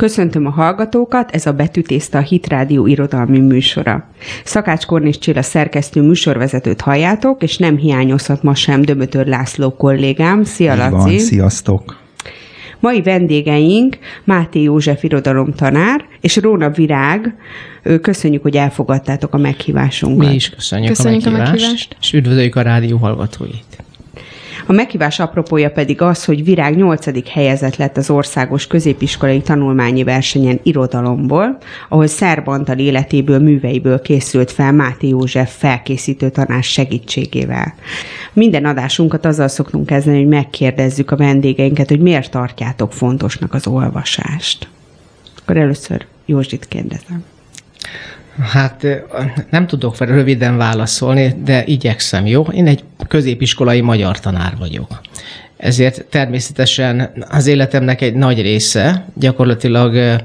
Köszöntöm a hallgatókat, ez a Betűtészta a Hitrádió irodalmi műsora. Szakács Kornis Csilla szerkesztő műsorvezetőt halljátok, és nem hiányozhat ma sem Dömötör László kollégám. Szia, Laci! Van, sziasztok! Mai vendégeink Máté József irodalomtanár és Róna Virág. Köszönjük, hogy elfogadtátok a meghívásunkat. Mi is köszönjük, köszönjük a, meghívást, a meghívást, és üdvözöljük a rádió hallgatóit. A meghívás apropója pedig az, hogy Virág 8. helyezett lett az országos középiskolai tanulmányi versenyen irodalomból, ahol Szerbantal életéből, műveiből készült fel Máté József felkészítő tanás segítségével. Minden adásunkat azzal szoktunk kezdeni, hogy megkérdezzük a vendégeinket, hogy miért tartjátok fontosnak az olvasást. Akkor először Józsit kérdezem. Hát nem tudok fel röviden válaszolni, de igyekszem, jó? Én egy középiskolai magyar tanár vagyok. Ezért természetesen az életemnek egy nagy része, gyakorlatilag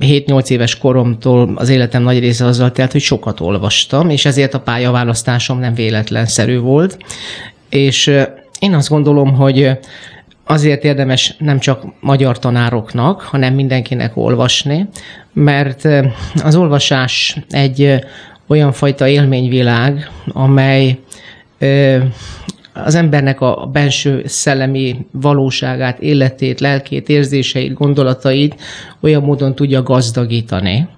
7-8 éves koromtól az életem nagy része azzal telt, hogy sokat olvastam, és ezért a pályaválasztásom nem véletlenszerű volt. És én azt gondolom, hogy azért érdemes nem csak magyar tanároknak, hanem mindenkinek olvasni, mert az olvasás egy olyan fajta élményvilág, amely az embernek a belső szellemi valóságát, életét, lelkét, érzéseit, gondolatait olyan módon tudja gazdagítani,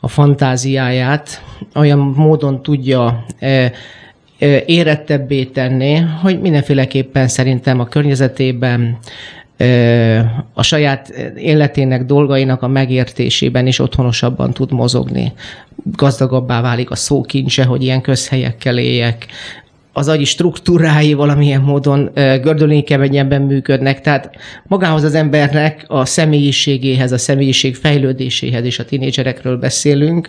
a fantáziáját olyan módon tudja érettebbé tenni, hogy mindenféleképpen szerintem a környezetében, a saját életének, dolgainak a megértésében is otthonosabban tud mozogni. Gazdagabbá válik a szókincse, hogy ilyen közhelyekkel éljek, az agyi struktúrái valamilyen módon gördülékenyebben működnek, tehát magához az embernek a személyiségéhez, a személyiség fejlődéséhez és a tinédzserekről beszélünk,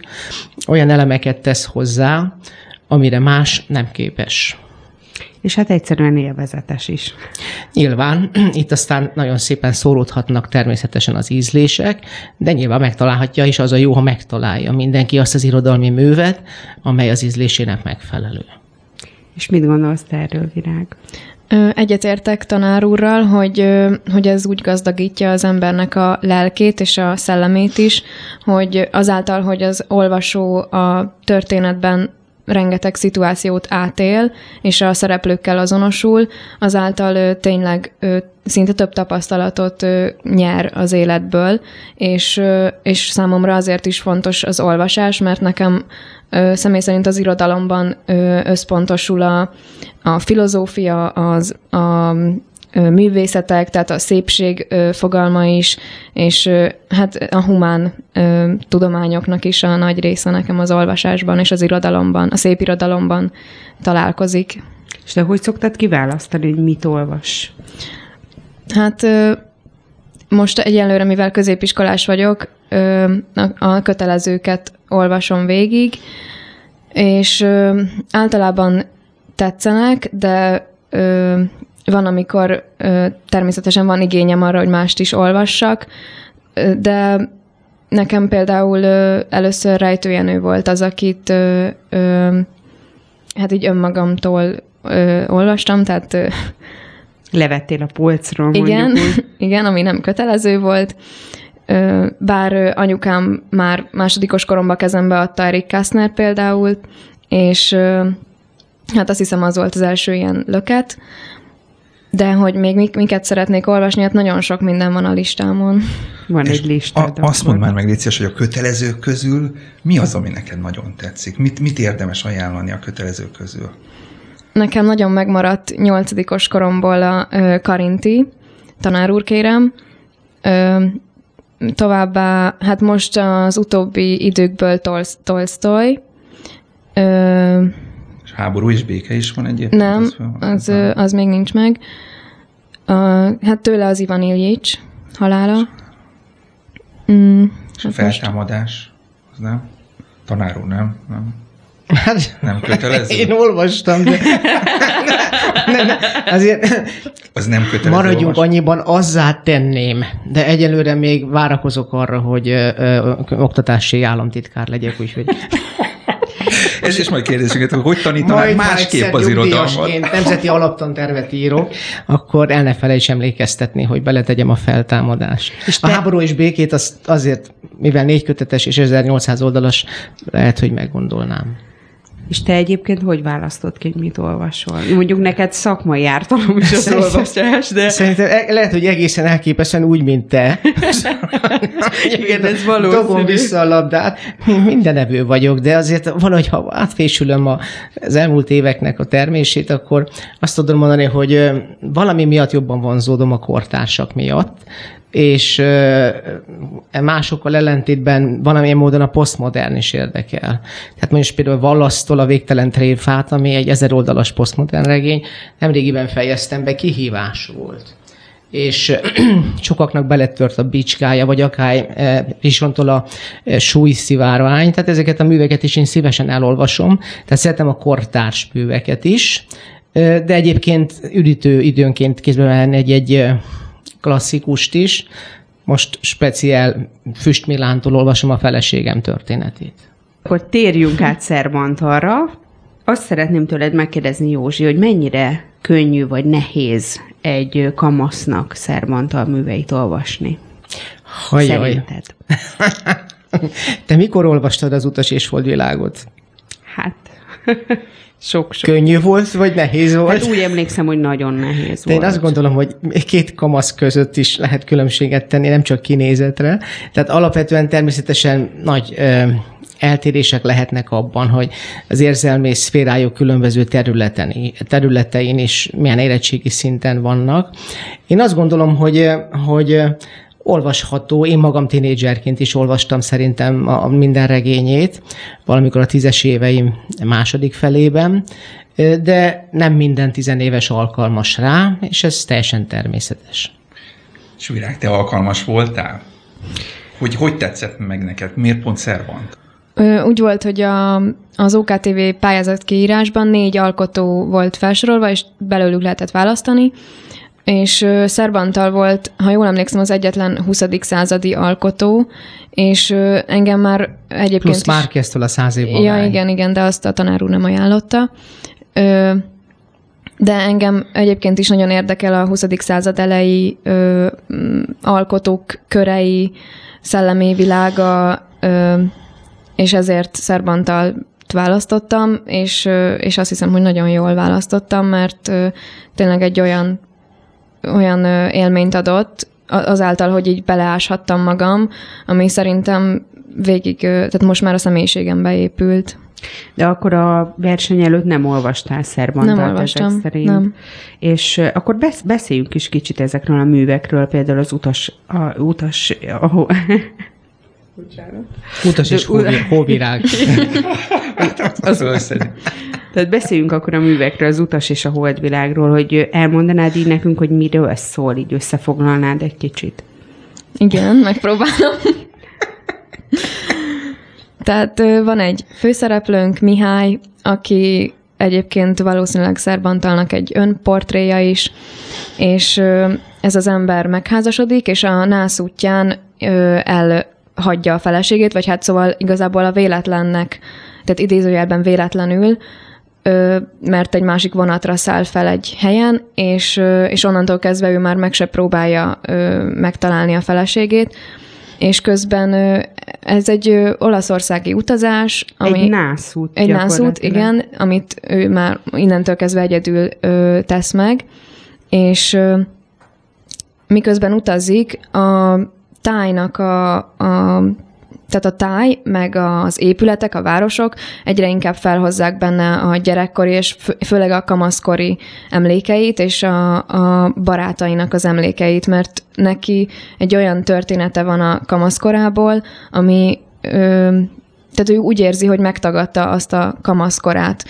olyan elemeket tesz hozzá, amire más nem képes. És hát egyszerűen élvezetes is. Nyilván, itt aztán nagyon szépen szóródhatnak természetesen az ízlések, de nyilván megtalálhatja is az a jó, ha megtalálja mindenki azt az irodalmi művet, amely az ízlésének megfelelő. És mit gondolsz te erről, Virág? Egyetértek tanár úrral, hogy, hogy ez úgy gazdagítja az embernek a lelkét és a szellemét is, hogy azáltal, hogy az olvasó a történetben rengeteg szituációt átél, és a szereplőkkel azonosul, azáltal tényleg szinte több tapasztalatot nyer az életből, és, és számomra azért is fontos az olvasás, mert nekem személy szerint az irodalomban összpontosul a, a filozófia, az, a művészetek, tehát a szépség fogalma is, és hát a humán tudományoknak is a nagy része nekem az olvasásban és az irodalomban, a szép irodalomban találkozik. És te hogy szoktad kiválasztani, hogy mit olvas? Hát most egyelőre, mivel középiskolás vagyok, a kötelezőket olvasom végig, és általában tetszenek, de van, amikor ö, természetesen van igényem arra, hogy mást is olvassak, de nekem például ö, először Rejtőjenő volt az, akit ö, ö, hát így önmagamtól ö, olvastam, tehát ö, Levettél a polcról, Igen, igen, ami nem kötelező volt. Bár anyukám már másodikos koromba kezembe adta Erik Kastner például, és hát azt hiszem az volt az első ilyen löket. De hogy még mik, miket szeretnék olvasni, hát nagyon sok minden van a listámon. Van egy listád. A, azt mondd már meg, Léciás, hogy a kötelezők közül mi az, ami neked nagyon tetszik? Mit, mit érdemes ajánlani a kötelezők közül? Nekem nagyon megmaradt nyolcadikos koromból a ö, Karinti, tanár úr kérem. Ö, továbbá, hát most az utóbbi időkből Tolsz, Tolstoy. Ö, és háború és béke is van egy Nem, az, az, az még nincs meg. Uh, hát tőle az Ivan Ilyics halála. Mm, és hát a feltámadás, az nem? Tanár úr, nem? nem? Hát, nem kötelező? Én olvastam, de nem, nem, azért az nem kötelező maradjunk olvas. annyiban, azzá tenném, de egyelőre még várakozok arra, hogy ö, ö, oktatási államtitkár legyek, úgyhogy Ez is majd kérdésünket, hogy hogy tanítanak másképp az irodalmat. nemzeti alaptantervet írok, akkor el ne felejts emlékeztetni, hogy beletegyem a feltámadás. És te... A háború és békét az, azért, mivel négy kötetes és 1800 oldalas, lehet, hogy meggondolnám. És te egyébként hogy választod ki, hogy mit olvasol? Mondjuk neked szakmai ártalom is az olvasás, de... Szerintem e- lehet, hogy egészen elképesztően úgy, mint te. Igen, ez valószínű. Dobom vissza a labdát. Minden evő vagyok, de azért valahogy, ha átfésülöm az elmúlt éveknek a termését, akkor azt tudom mondani, hogy valami miatt jobban vonzódom a kortársak miatt, és e másokkal ellentétben valamilyen módon a posztmodern is érdekel. Tehát most például Vallasztól a Végtelen Tréfát, ami egy ezer oldalas posztmodern regény, nemrégiben fejeztem be, kihívás volt. És sokaknak beletört a bicskája, vagy akár Pisontól a súlyszivárvány, tehát ezeket a műveket is én szívesen elolvasom, tehát szeretem a kortárs műveket is, de egyébként üdítő időnként kézbe egy-egy klasszikust is. Most speciál Füstmilántól olvasom a feleségem történetét. Akkor térjünk át Szerbantalra. Azt szeretném tőled megkérdezni, Józsi, hogy mennyire könnyű vagy nehéz egy kamasznak Szerbantal műveit olvasni? Hajjaj. Szerinted? Te mikor olvastad az Utas és Foldvilágot? Hát, sok-sok. Könnyű volt, vagy nehéz volt? Hát úgy emlékszem, hogy nagyon nehéz De volt. én azt gondolom, hogy két kamasz között is lehet különbséget tenni, nem csak kinézetre. Tehát alapvetően természetesen nagy ö, eltérések lehetnek abban, hogy az érzelmi szférájuk különböző területen, területein is milyen érettségi szinten vannak. Én azt gondolom, hogy, hogy olvasható. Én magam tinédzserként is olvastam szerintem a minden regényét, valamikor a tízes éveim második felében, de nem minden tizenéves alkalmas rá, és ez teljesen természetes. És Virág, te alkalmas voltál? Hogy hogy tetszett meg neked? Miért pont Szervant? Úgy volt, hogy a, az OKTV pályázat kiírásban négy alkotó volt felsorolva, és belőlük lehetett választani, és Szerbantal volt, ha jól emlékszem, az egyetlen 20. századi alkotó, és engem már egyébként Plusz Márkéztől a száz év Ja, igen, igen, de azt a tanár úr nem ajánlotta. De engem egyébként is nagyon érdekel a 20. század elejé ö, alkotók körei, szellemi világa, ö, és ezért Szerbantal választottam, és, és azt hiszem, hogy nagyon jól választottam, mert tényleg egy olyan olyan élményt adott, azáltal, hogy így beleáshattam magam, ami szerintem végig, tehát most már a személyiségembe épült. De akkor a verseny előtt nem olvastál szerbantalt nem olvastam, ezek szerint. Nem. És akkor beszéljünk is kicsit ezekről a művekről, például az utas, a, utas ahol, Utas és hóvirág. az összedi. Tehát beszéljünk akkor a művekről, az utas és a holdvilágról, hogy elmondanád így nekünk, hogy miről szól, így összefoglalnád egy kicsit. Igen, megpróbálom. Tehát van egy főszereplőnk, Mihály, aki egyébként valószínűleg Szerbantalnak egy önportréja is, és ez az ember megházasodik, és a nász útján elhagyja a feleségét, vagy hát szóval igazából a véletlennek, tehát idézőjelben véletlenül mert egy másik vonatra száll fel egy helyen, és, és onnantól kezdve ő már meg se próbálja megtalálni a feleségét, és közben ez egy olaszországi utazás. Ami, egy nászút. Egy nászút, igen, amit ő már innentől kezdve egyedül tesz meg, és miközben utazik, a tájnak a, a tehát a táj, meg az épületek, a városok egyre inkább felhozzák benne a gyerekkori és főleg a kamaszkori emlékeit és a, a barátainak az emlékeit, mert neki egy olyan története van a kamaszkorából, ami ö, tehát ő úgy érzi, hogy megtagadta azt a kamaszkorát,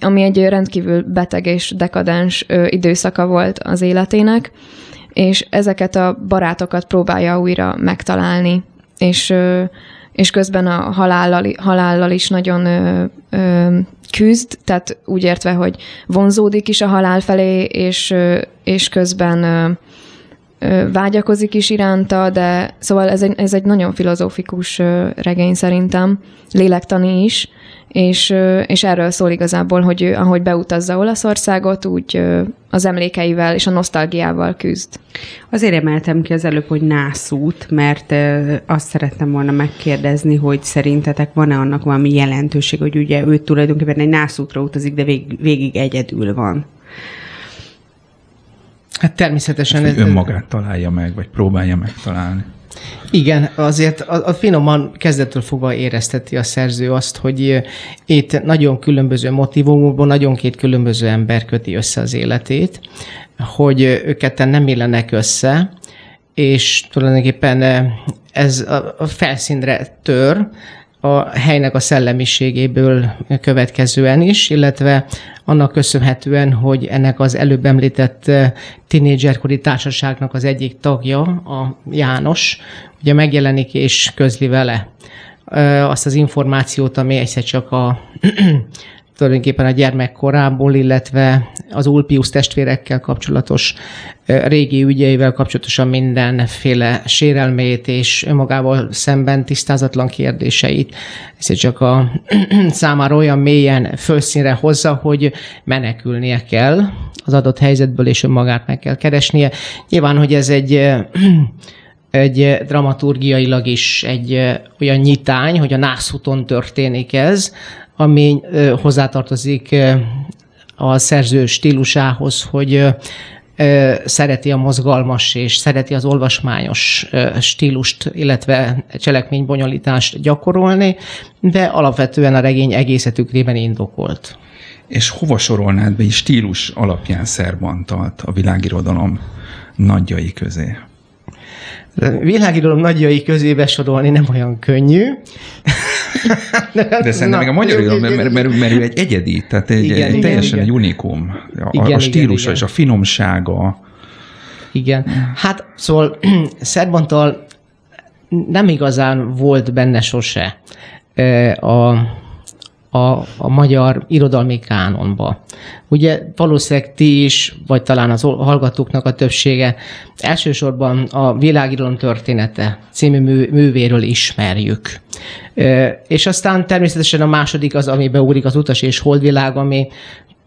ami egy rendkívül beteg és dekadens időszaka volt az életének, és ezeket a barátokat próbálja újra megtalálni, és és közben a halállal, halállal is nagyon küzd, tehát úgy értve, hogy vonzódik is a halál felé, és, és közben vágyakozik is iránta, de szóval ez egy, ez egy nagyon filozófikus regény szerintem, lélektani is, és, és erről szól igazából, hogy ő, ahogy beutazza Olaszországot, úgy az emlékeivel és a nosztalgiával küzd. Azért emeltem ki az előbb, hogy nászút, mert azt szerettem volna megkérdezni, hogy szerintetek van-e annak valami jelentőség, hogy ugye ő tulajdonképpen egy nászútra utazik, de vég, végig egyedül van. Hát természetesen... Ez, önmagát találja meg, vagy próbálja megtalálni. Igen, azért a, a finoman kezdettől fogva érezteti a szerző azt, hogy itt nagyon különböző motivumokból, nagyon két különböző ember köti össze az életét, hogy őket nem illenek össze, és tulajdonképpen ez a felszínre tör, a helynek a szellemiségéből következően is, illetve annak köszönhetően, hogy ennek az előbb említett eh, tinédzserkori társaságnak az egyik tagja, a János, ugye megjelenik és közli vele. Eh, azt az információt, ami egyszer csak a tulajdonképpen a gyermekkorából, illetve az Ulpius testvérekkel kapcsolatos régi ügyeivel kapcsolatosan mindenféle sérelmét és önmagával szemben tisztázatlan kérdéseit. Ez csak a számára olyan mélyen fölszínre hozza, hogy menekülnie kell az adott helyzetből, és önmagát meg kell keresnie. Nyilván, hogy ez egy egy dramaturgiailag is egy olyan nyitány, hogy a nászúton történik ez, ami hozzátartozik a szerző stílusához, hogy szereti a mozgalmas és szereti az olvasmányos stílust, illetve cselekménybonyolítást gyakorolni, de alapvetően a regény egész tükrében indokolt. És hova sorolnád be stílus alapján Szerbantalt a világirodalom nagyjai közé? Világirodalom nagyjai közé besorolni nem olyan könnyű. De szerintem még a magyar irodalom, mert, mert, mert ő egy egyedi, tehát egy, igen, egy igen, teljesen igen. egy unikum. A, igen, a stílusa igen, és a finomsága. Igen. Hát szóval Szerbantal nem igazán volt benne sose a a, a magyar irodalmi kánonba. Ugye valószínűleg ti is, vagy talán az hallgatóknak a többsége elsősorban a világirodalom története című mű, művéről ismerjük. És aztán természetesen a második az, ami beúrik az utas és holdvilág, ami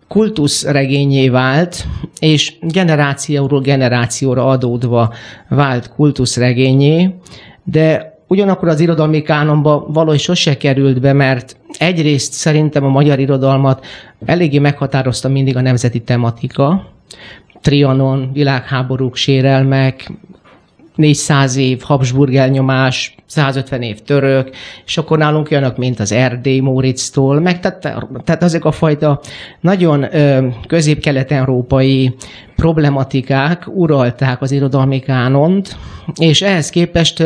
kultuszregényé vált, és generációról generációra adódva vált kultuszregényé, de ugyanakkor az irodalmi kánonba valahogy sose került be, mert egyrészt szerintem a magyar irodalmat eléggé meghatározta mindig a nemzeti tematika, Trianon, világháborúk, sérelmek, 400 év Habsburg elnyomás, 150 év török, és akkor nálunk jönnek, mint az Erdély Móricztól, meg tehát, tehát ezek a fajta nagyon közép-kelet-európai problematikák uralták az irodalmi kánont, és ehhez képest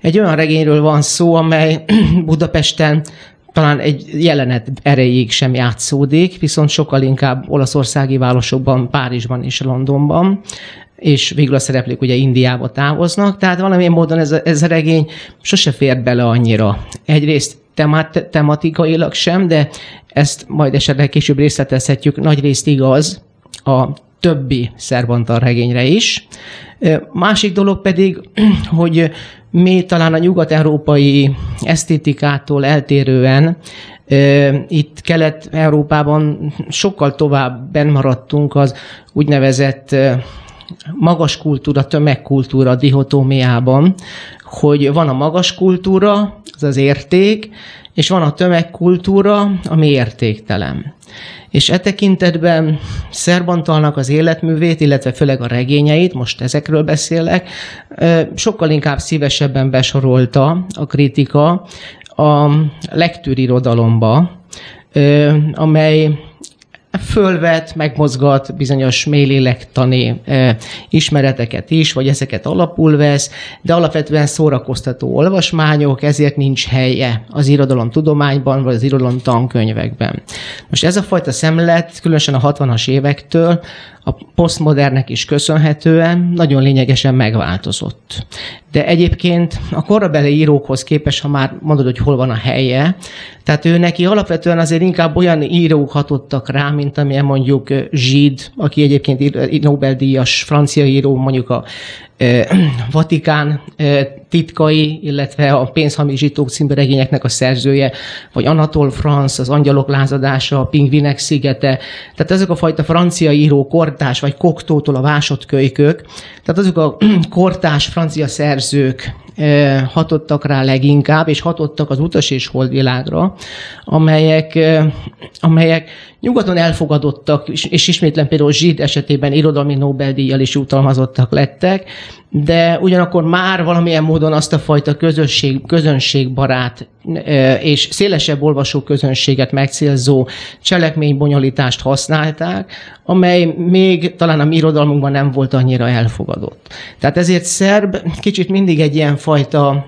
egy olyan regényről van szó, amely Budapesten talán egy jelenet erejéig sem játszódik, viszont sokkal inkább olaszországi városokban, Párizsban és Londonban és végül a szereplők ugye Indiába távoznak, tehát valamilyen módon ez a, ez a regény sose fér bele annyira. Egyrészt temat, tematikailag sem, de ezt majd esetleg később részletezhetjük, nagy részt igaz a többi Szerbantar regényre is. Másik dolog pedig, hogy mi talán a nyugat-európai esztétikától eltérően itt Kelet-Európában sokkal tovább maradtunk az úgynevezett magas kultúra, tömegkultúra dihotómiában, hogy van a magas kultúra, az az érték, és van a tömegkultúra, ami értéktelen. És e tekintetben Szerbantalnak az életművét, illetve főleg a regényeit, most ezekről beszélek, sokkal inkább szívesebben besorolta a kritika a lektűrirodalomba, amely fölvet, megmozgat bizonyos mélélektani e, ismereteket is, vagy ezeket alapul vesz, de alapvetően szórakoztató olvasmányok, ezért nincs helye az irodalom tudományban, vagy az irodalom tankönyvekben. Most ez a fajta szemlélet, különösen a 60-as évektől a posztmodernek is köszönhetően nagyon lényegesen megváltozott. De egyébként a korabeli írókhoz képest, ha már mondod, hogy hol van a helye, tehát ő neki alapvetően azért inkább olyan írók hatottak rá, mint amilyen mondjuk Zsid, aki egyébként Nobel-díjas francia író, mondjuk a Vatikán titkai, illetve a pénzhamisítók című regényeknek a szerzője, vagy Anatol France, az Angyalok lázadása, a Pingvinek szigete. Tehát ezek a fajta francia író, kortás, vagy koktótól a vásodkölykök, tehát azok a kortás francia szerzők hatottak rá leginkább, és hatottak az utas és holdvilágra, amelyek, amelyek nyugaton elfogadottak, és ismétlen például Zsid esetében irodalmi Nobel-díjjal is jutalmazottak lettek, de ugyanakkor már valamilyen módon azt a fajta közösség, közönségbarát és szélesebb olvasó közönséget megcélzó cselekménybonyolítást használták, amely még talán a mi irodalmunkban nem volt annyira elfogadott. Tehát ezért szerb kicsit mindig egy ilyen fajta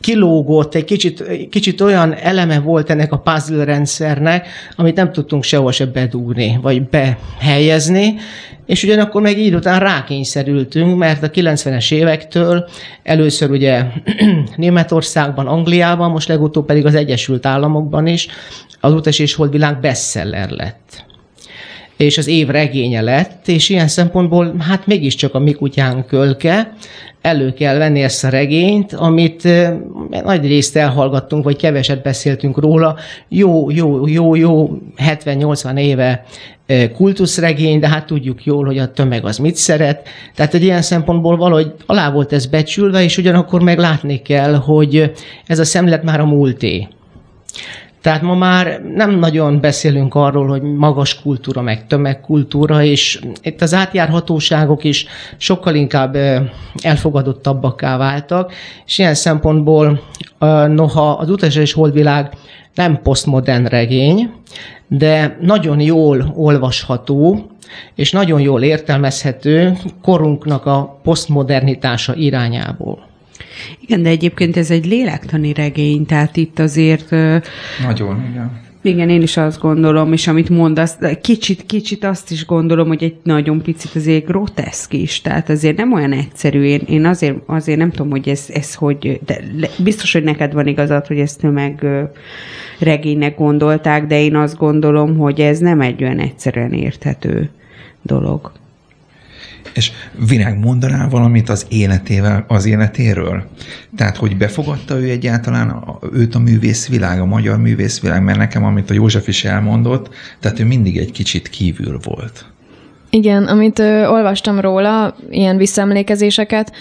kilógott, egy kicsit, kicsit olyan eleme volt ennek a puzzle rendszernek, amit nem tudtunk sehol se bedúrni, vagy behelyezni, és ugyanakkor meg így után rákényszerültünk, mert a 90-es évektől először ugye Németországban, Angliában, most legutóbb pedig az Egyesült Államokban is az utas és holdvilág bestseller lett és az év regénye lett, és ilyen szempontból hát mégiscsak a mi kutyánk kölke, elő kell venni ezt a regényt, amit nagy részt elhallgattunk, vagy keveset beszéltünk róla. Jó, jó, jó, jó, 70-80 éve kultuszregény, de hát tudjuk jól, hogy a tömeg az mit szeret. Tehát egy ilyen szempontból valahogy alá volt ez becsülve, és ugyanakkor meg látni kell, hogy ez a szemlet már a múlté. Tehát ma már nem nagyon beszélünk arról, hogy magas kultúra, meg tömegkultúra, és itt az átjárhatóságok is sokkal inkább elfogadottabbakká váltak, és ilyen szempontból noha az utas és holdvilág nem posztmodern regény, de nagyon jól olvasható, és nagyon jól értelmezhető korunknak a posztmodernitása irányából. Igen, de egyébként ez egy lélektani regény, tehát itt azért... Nagyon, igen. Igen, én is azt gondolom, és amit mondasz, kicsit, kicsit azt is gondolom, hogy egy nagyon picit azért groteszk is, tehát azért nem olyan egyszerű. Én, én azért, azért nem tudom, hogy ez, ez hogy, de biztos, hogy neked van igazad, hogy ezt meg regénynek gondolták, de én azt gondolom, hogy ez nem egy olyan egyszerűen érthető dolog. És Virág mondaná valamit az életével, az életéről? Tehát, hogy befogadta ő egyáltalán őt a művészvilág, a magyar művészvilág, mert nekem, amit a József is elmondott, tehát ő mindig egy kicsit kívül volt. Igen, amit ö, olvastam róla, ilyen visszaemlékezéseket,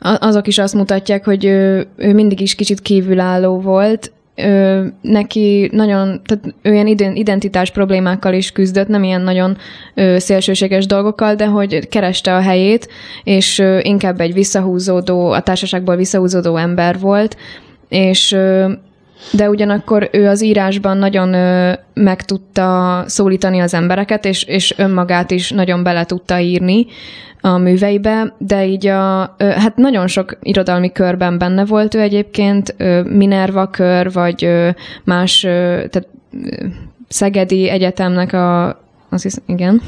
azok is azt mutatják, hogy ő, ő mindig is kicsit kívülálló volt, ö, neki nagyon, tehát ő ilyen identitás problémákkal is küzdött, nem ilyen nagyon ö, szélsőséges dolgokkal, de hogy kereste a helyét, és ö, inkább egy visszahúzódó, a társaságból visszahúzódó ember volt, és ö, de ugyanakkor ő az írásban nagyon ö, meg tudta szólítani az embereket, és, és önmagát is nagyon bele tudta írni, a műveibe, de így a, hát nagyon sok irodalmi körben benne volt ő egyébként, Minerva kör, vagy más, tehát Szegedi Egyetemnek a, az is, igen,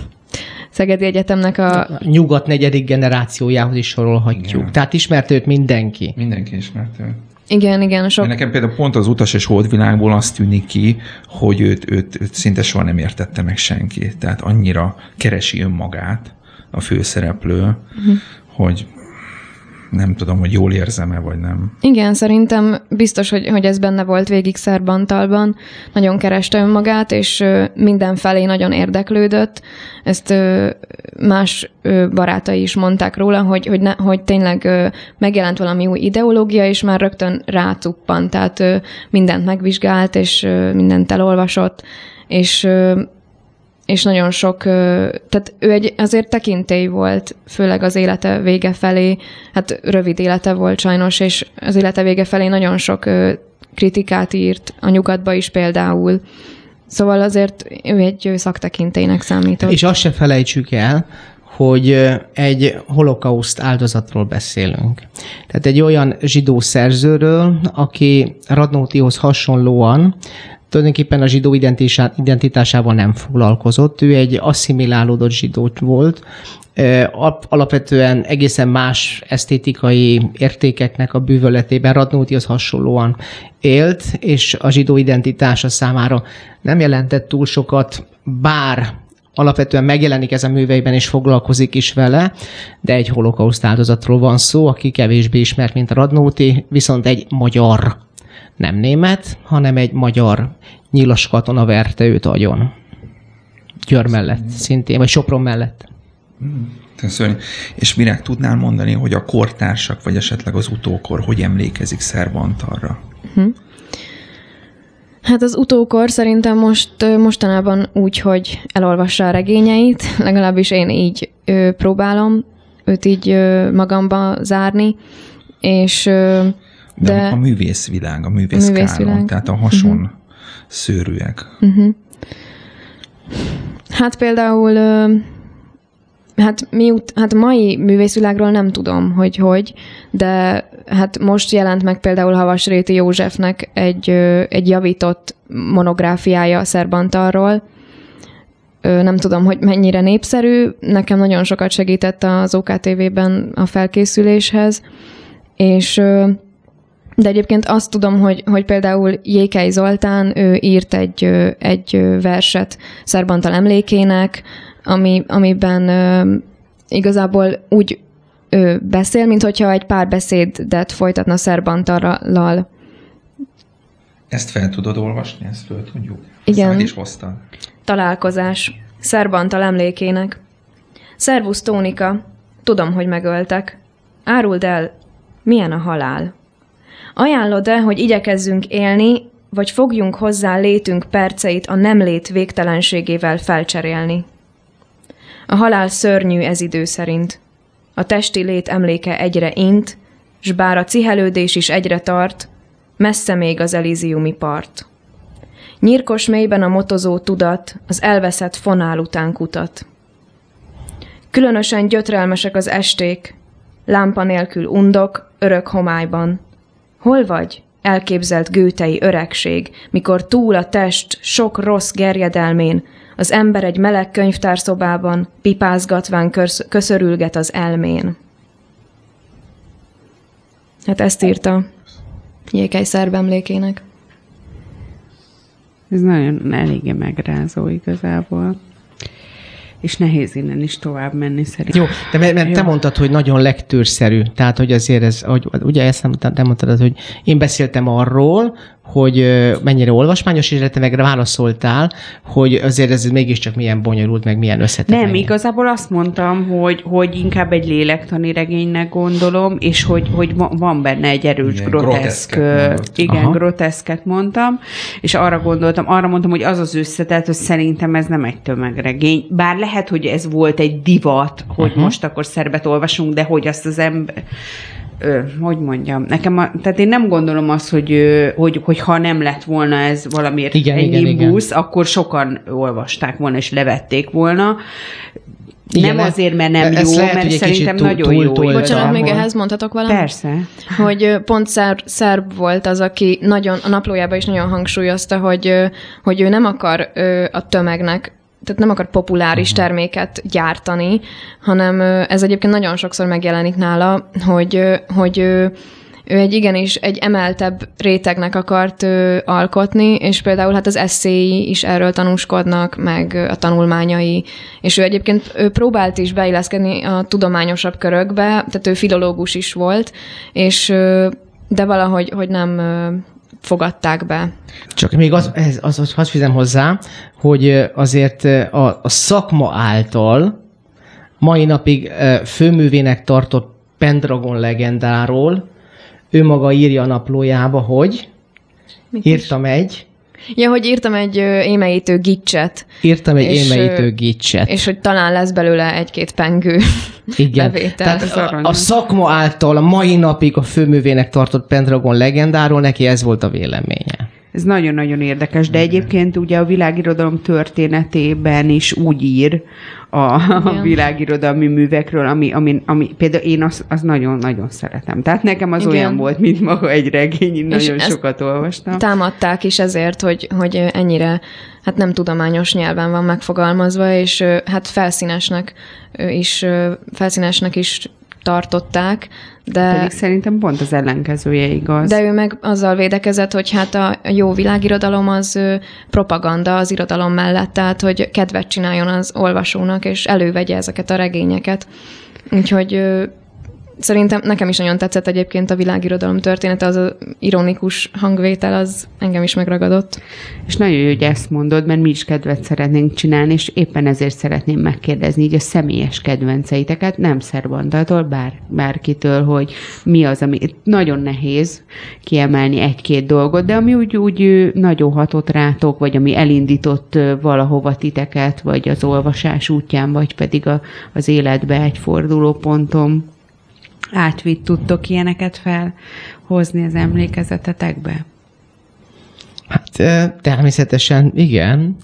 Szegedi Egyetemnek a... a nyugat negyedik generációjához is sorolhatjuk. Igen. Tehát ismert őt mindenki. Mindenki ismert őt. Igen, igen. Sok... Nekem például pont az utas és holdvilágból azt tűnik ki, hogy őt, őt, őt szinte soha nem értette meg senki. Tehát annyira keresi önmagát, a főszereplő, uh-huh. hogy nem tudom, hogy jól érzem-e, vagy nem. Igen, szerintem biztos, hogy, hogy ez benne volt végig Szerbantalban. Nagyon kereste önmagát, és mindenfelé nagyon érdeklődött. Ezt más barátai is mondták róla, hogy, hogy, ne, hogy tényleg megjelent valami új ideológia, és már rögtön rácuppant, tehát mindent megvizsgált, és mindent elolvasott, és és nagyon sok, tehát ő egy azért tekintély volt, főleg az élete vége felé, hát rövid élete volt sajnos, és az élete vége felé nagyon sok kritikát írt, a nyugatba is például. Szóval azért ő egy szaktekintélynek számított. És azt se felejtsük el, hogy egy holokauszt áldozatról beszélünk. Tehát egy olyan zsidó szerzőről, aki Radnótihoz hasonlóan tulajdonképpen a zsidó identitásával nem foglalkozott. Ő egy asszimilálódott zsidó volt, alapvetően egészen más esztétikai értékeknek a bűvöletében Radnótihoz hasonlóan élt, és a zsidó identitása számára nem jelentett túl sokat, bár alapvetően megjelenik ez a műveiben, és foglalkozik is vele, de egy holokauszt áldozatról van szó, aki kevésbé ismert, mint a Radnóti, viszont egy magyar, nem német, hanem egy magyar nyilas katona verte őt agyon. Győr mellett szintén, vagy Sopron mellett. Szörny. És Virág, tudnál mondani, hogy a kortársak, vagy esetleg az utókor hogy emlékezik Szerbantalra? Hm. Hát az utókor szerintem most mostanában úgy, hogy elolvassa a regényeit, legalábbis én így ö, próbálom őt így ö, magamba zárni, és ö, de, de a művészvilág, a művészkáron, tehát a hason uh-huh. szőrűek. Uh-huh. Hát például Hát, miut, hát mai művészvilágról nem tudom, hogy hogy, de hát most jelent meg például Havasréti Józsefnek egy, egy javított monográfiája Szerbantalról. Nem tudom, hogy mennyire népszerű, nekem nagyon sokat segített az OKTV-ben a felkészüléshez, és de egyébként azt tudom, hogy, hogy például Jékei Zoltán, ő írt egy, egy verset Szerbantal emlékének, ami, amiben ö, igazából úgy ö, beszél, mint hogyha egy pár beszédet folytatna Szerbantarral. Ezt fel tudod olvasni, ezt föl tudjuk? Igen. is hoztad. Találkozás. Szerbantal emlékének. Szervusz, Tónika. Tudom, hogy megöltek. Áruld el, milyen a halál. Ajánlod-e, hogy igyekezzünk élni, vagy fogjunk hozzá létünk perceit a nem lét végtelenségével felcserélni? A halál szörnyű ez idő szerint. A testi lét emléke egyre int, s bár a cihelődés is egyre tart, messze még az elíziumi part. Nyírkos mélyben a motozó tudat az elveszett fonál után kutat. Különösen gyötrelmesek az esték, lámpa nélkül undok, örök homályban. Hol vagy, elképzelt gőtei öregség, mikor túl a test sok rossz gerjedelmén, az ember egy meleg könyvtárszobában, pipázgatván köszörülget az elmén. Hát ezt írta Jékely szerb emlékének. Ez nagyon eléggé megrázó igazából és nehéz innen is tovább menni szerintem. Jó, de mert, mert te mondtad, hogy nagyon lektőrszerű, tehát hogy azért ez, hogy, ugye ezt nem, nem mondtad, hogy én beszéltem arról, hogy mennyire olvasmányos, és te meg válaszoltál, hogy azért ez mégiscsak milyen bonyolult, meg milyen összetett. Nem, igazából azt mondtam, hogy, hogy inkább egy lélektani regénynek gondolom, és hogy, hogy van benne egy erős igen, groteszk, groteszket igen, Aha. groteszket mondtam, és arra gondoltam, arra mondtam, hogy az az összetett, hogy szerintem ez nem egy tömegregény, bár lehet, hogy ez volt egy divat, hogy uh-huh. most akkor szerbet olvasunk, de hogy azt az ember ö, hogy mondjam, nekem, a, tehát én nem gondolom azt, hogy, hogy, hogy ha nem lett volna ez valamiért igen, egy igen, nimbus, igen. akkor sokan olvasták volna és levették volna. Igen, nem azért, mert nem jó, lehet, mert szerintem túl, nagyon túl, jó. Túl, Bocsánat, még ehhez mondhatok valamit? Persze. Hogy pont szerb, szerb volt az, aki nagyon, a naplójában is nagyon hangsúlyozta, hogy, hogy ő nem akar a tömegnek tehát nem akar populáris uh-huh. terméket gyártani, hanem ez egyébként nagyon sokszor megjelenik nála, hogy, hogy ő, ő egy igenis egy emeltebb rétegnek akart ő, alkotni, és például hát az eszéi is erről tanúskodnak, meg a tanulmányai, és ő egyébként ő próbált is beilleszkedni a tudományosabb körökbe, tehát ő filológus is volt, és de valahogy hogy nem fogadták be. Csak még az, ez, az, az, az fizem hozzá, hogy azért a, a szakma által mai napig főművének tartott Pendragon legendáról ő maga írja a naplójába, hogy Mit írtam is? egy Ja, hogy írtam egy émeítő gicset. Írtam egy és, émeítő gicset. És hogy talán lesz belőle egy-két pengő Igen. Bevétel. Tehát a, a szakma által a mai napig a főművének tartott Pendragon legendáról neki ez volt a véleménye. Ez nagyon-nagyon érdekes, de egyébként ugye a világirodalom történetében is úgy ír a, a világirodalmi művekről, ami, ami, ami például én azt az nagyon-nagyon szeretem. Tehát nekem az Igen. olyan volt, mint maga egy regény, én És nagyon sokat olvastam. Támadták is ezért, hogy, hogy ennyire hát nem tudományos nyelven van megfogalmazva, és hát felszínesnek is, felszínesnek is tartották, de... Pedig szerintem pont az ellenkezője igaz. De ő meg azzal védekezett, hogy hát a jó világirodalom az propaganda az irodalom mellett, tehát hogy kedvet csináljon az olvasónak, és elővegye ezeket a regényeket. Úgyhogy Szerintem nekem is nagyon tetszett egyébként a világirodalom története, az a ironikus hangvétel, az engem is megragadott. És nagyon jó, hogy ezt mondod, mert mi is kedvet szeretnénk csinálni, és éppen ezért szeretném megkérdezni így a személyes kedvenceiteket, nem Szerbandától, bár, bárkitől, hogy mi az, ami nagyon nehéz kiemelni egy-két dolgot, de ami úgy, úgy nagyon hatott rátok, vagy ami elindított valahova titeket, vagy az olvasás útján, vagy pedig a, az életbe egy fordulópontom átvitt tudtok ilyeneket felhozni az emlékezetetekbe? Hát természetesen igen.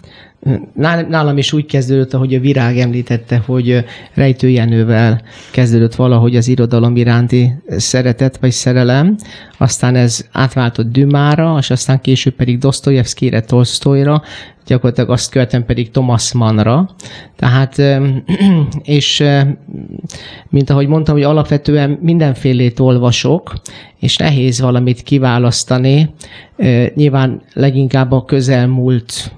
Nálam is úgy kezdődött, ahogy a virág említette, hogy Rejtőjenővel kezdődött valahogy az irodalom iránti szeretet vagy szerelem, aztán ez átváltott Dümára, és aztán később pedig Dostoyevskire, Tolstoyra, gyakorlatilag azt követem pedig Thomas Mannra. Tehát, és mint ahogy mondtam, hogy alapvetően mindenfélét olvasok, és nehéz valamit kiválasztani. Nyilván leginkább a közelmúlt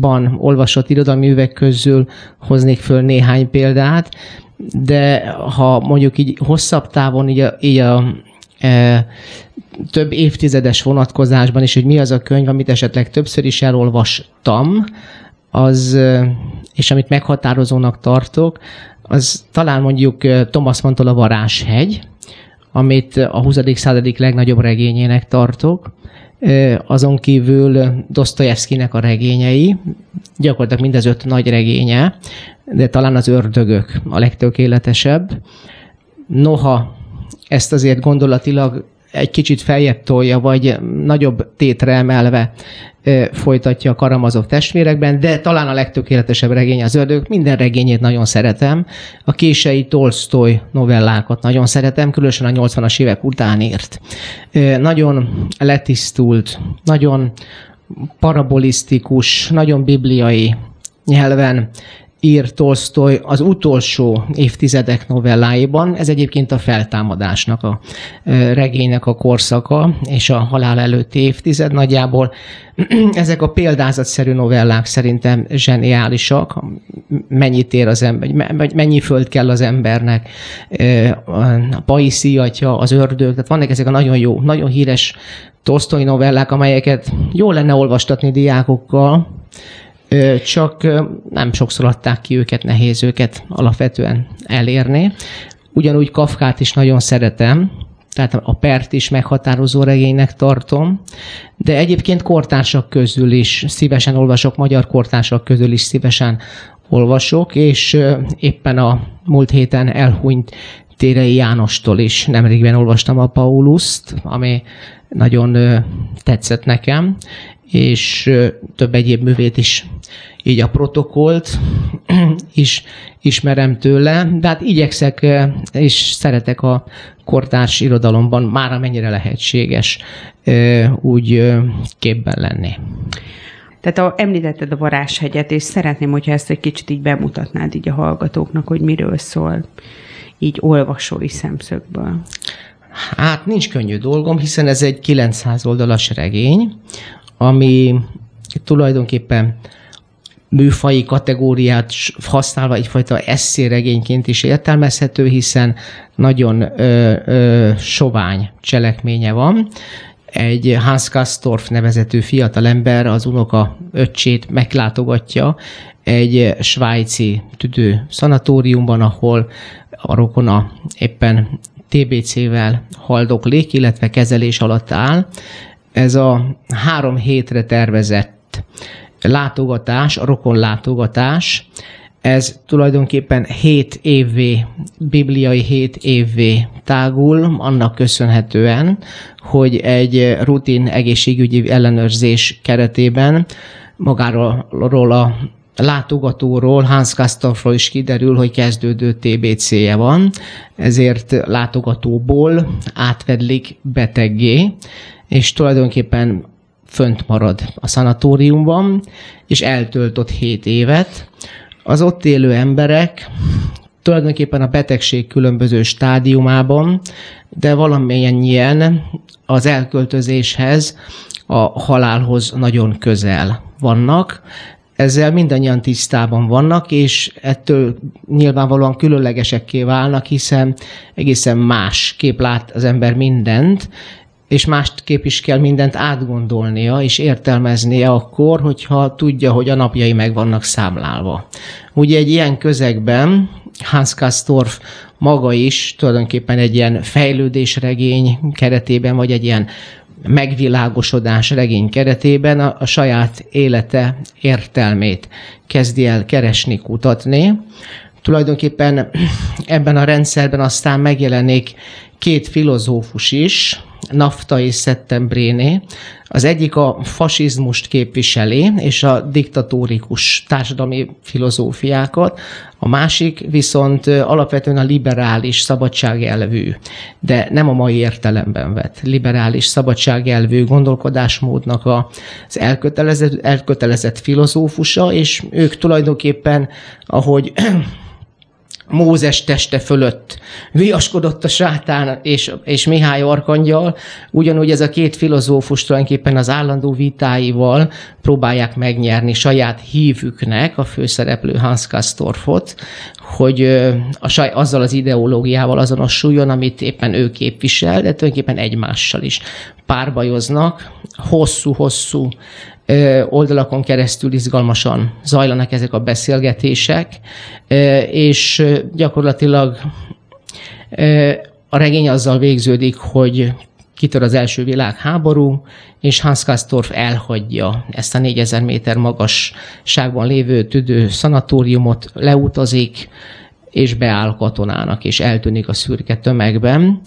ban olvasott irodalmi művek közül hoznék föl néhány példát, de ha mondjuk így hosszabb távon így a, így a e, több évtizedes vonatkozásban is, hogy mi az a könyv, amit esetleg többször is elolvastam, az, e, és amit meghatározónak tartok, az talán mondjuk e, Thomas Mann-tól a Varázshegy, amit a 20. századik legnagyobb regényének tartok, azon kívül Dostoyevskinek a regényei, gyakorlatilag mind az öt nagy regénye, de talán az ördögök a legtökéletesebb. Noha ezt azért gondolatilag egy kicsit feljebb tolja, vagy nagyobb tétre emelve folytatja a Karamazov testvérekben, de talán a legtökéletesebb regény az ördög. Minden regényét nagyon szeretem. A kései Tolstoy novellákat nagyon szeretem, különösen a 80-as évek után írt. Nagyon letisztult, nagyon parabolisztikus, nagyon bibliai nyelven ír Tolstoy az utolsó évtizedek novelláiban. Ez egyébként a feltámadásnak a regénynek a korszaka, és a halál előtti évtized nagyjából. Ezek a példázatszerű novellák szerintem zseniálisak. Mennyit ér az ember, mennyi föld kell az embernek, a Paisi atya, az ördög, tehát vannak ezek a nagyon jó, nagyon híres Tolstoy novellák, amelyeket jó lenne olvastatni diákokkal, csak nem sokszor adták ki őket, nehéz őket alapvetően elérni. Ugyanúgy Kafkát is nagyon szeretem, tehát a Pert is meghatározó regénynek tartom, de egyébként kortársak közül is szívesen olvasok, magyar kortársak közül is szívesen olvasok, és éppen a múlt héten elhunyt Térei Jánostól is nemrégben olvastam a Pauluszt, ami nagyon tetszett nekem, és több egyéb művét is, így a protokollt is ismerem tőle, de hát igyekszek és szeretek a kortárs irodalomban már amennyire lehetséges úgy képben lenni. Tehát a, említetted a Varázshegyet, és szeretném, hogyha ezt egy kicsit így bemutatnád így a hallgatóknak, hogy miről szól, így olvasói szemszögből. Hát nincs könnyű dolgom, hiszen ez egy 900 oldalas regény, ami tulajdonképpen műfai kategóriát használva egyfajta eszéregényként is értelmezhető, hiszen nagyon ö, ö, sovány cselekménye van. Egy Hans Kastorf nevezetű fiatalember az unoka öccsét meglátogatja egy svájci tüdő szanatóriumban, ahol a rokona éppen TBC-vel haldoklik, illetve kezelés alatt áll, ez a három hétre tervezett látogatás, a rokon látogatás, ez tulajdonképpen 7 évvé, bibliai 7 évvé tágul, annak köszönhetően, hogy egy rutin egészségügyi ellenőrzés keretében magáról a látogatóról, Hans Kastorfról is kiderül, hogy kezdődő TBC-je van, ezért látogatóból átvedlik beteggé, és tulajdonképpen fönt marad a szanatóriumban, és eltöltött 7 évet. Az ott élő emberek tulajdonképpen a betegség különböző stádiumában, de valamennyien az elköltözéshez, a halálhoz nagyon közel vannak. Ezzel mindannyian tisztában vannak, és ettől nyilvánvalóan különlegesekké válnak, hiszen egészen más kép lát az ember mindent, és másképp is kell mindent átgondolnia és értelmeznie akkor, hogyha tudja, hogy a napjai meg vannak számlálva. Ugye egy ilyen közegben Hans Kastorf maga is tulajdonképpen egy ilyen fejlődésregény keretében, vagy egy ilyen megvilágosodás regény keretében a, a saját élete értelmét kezdi el keresni, kutatni. Tulajdonképpen ebben a rendszerben aztán megjelenik két filozófus is, Nafta és Settembréné. Az egyik a fasizmust képviseli, és a diktatórikus társadalmi filozófiákat, a másik viszont alapvetően a liberális szabadságelvű, de nem a mai értelemben vett liberális szabadságelvű gondolkodásmódnak az elkötelezett, elkötelezett filozófusa, és ők tulajdonképpen, ahogy Mózes teste fölött viaskodott a sátán és, és Mihály Arkangyal, ugyanúgy ez a két filozófus tulajdonképpen az állandó vitáival próbálják megnyerni saját hívüknek a főszereplő Hans Kastorfot, hogy a saj, azzal az ideológiával azonosuljon, amit éppen ő képvisel, de tulajdonképpen egymással is párbajoznak, hosszú-hosszú oldalakon keresztül izgalmasan zajlanak ezek a beszélgetések, és gyakorlatilag a regény azzal végződik, hogy kitör az első világháború, és Hans Kastorf elhagyja ezt a 4000 méter magasságban lévő tüdő szanatóriumot, leutazik, és beáll katonának, és eltűnik a szürke tömegben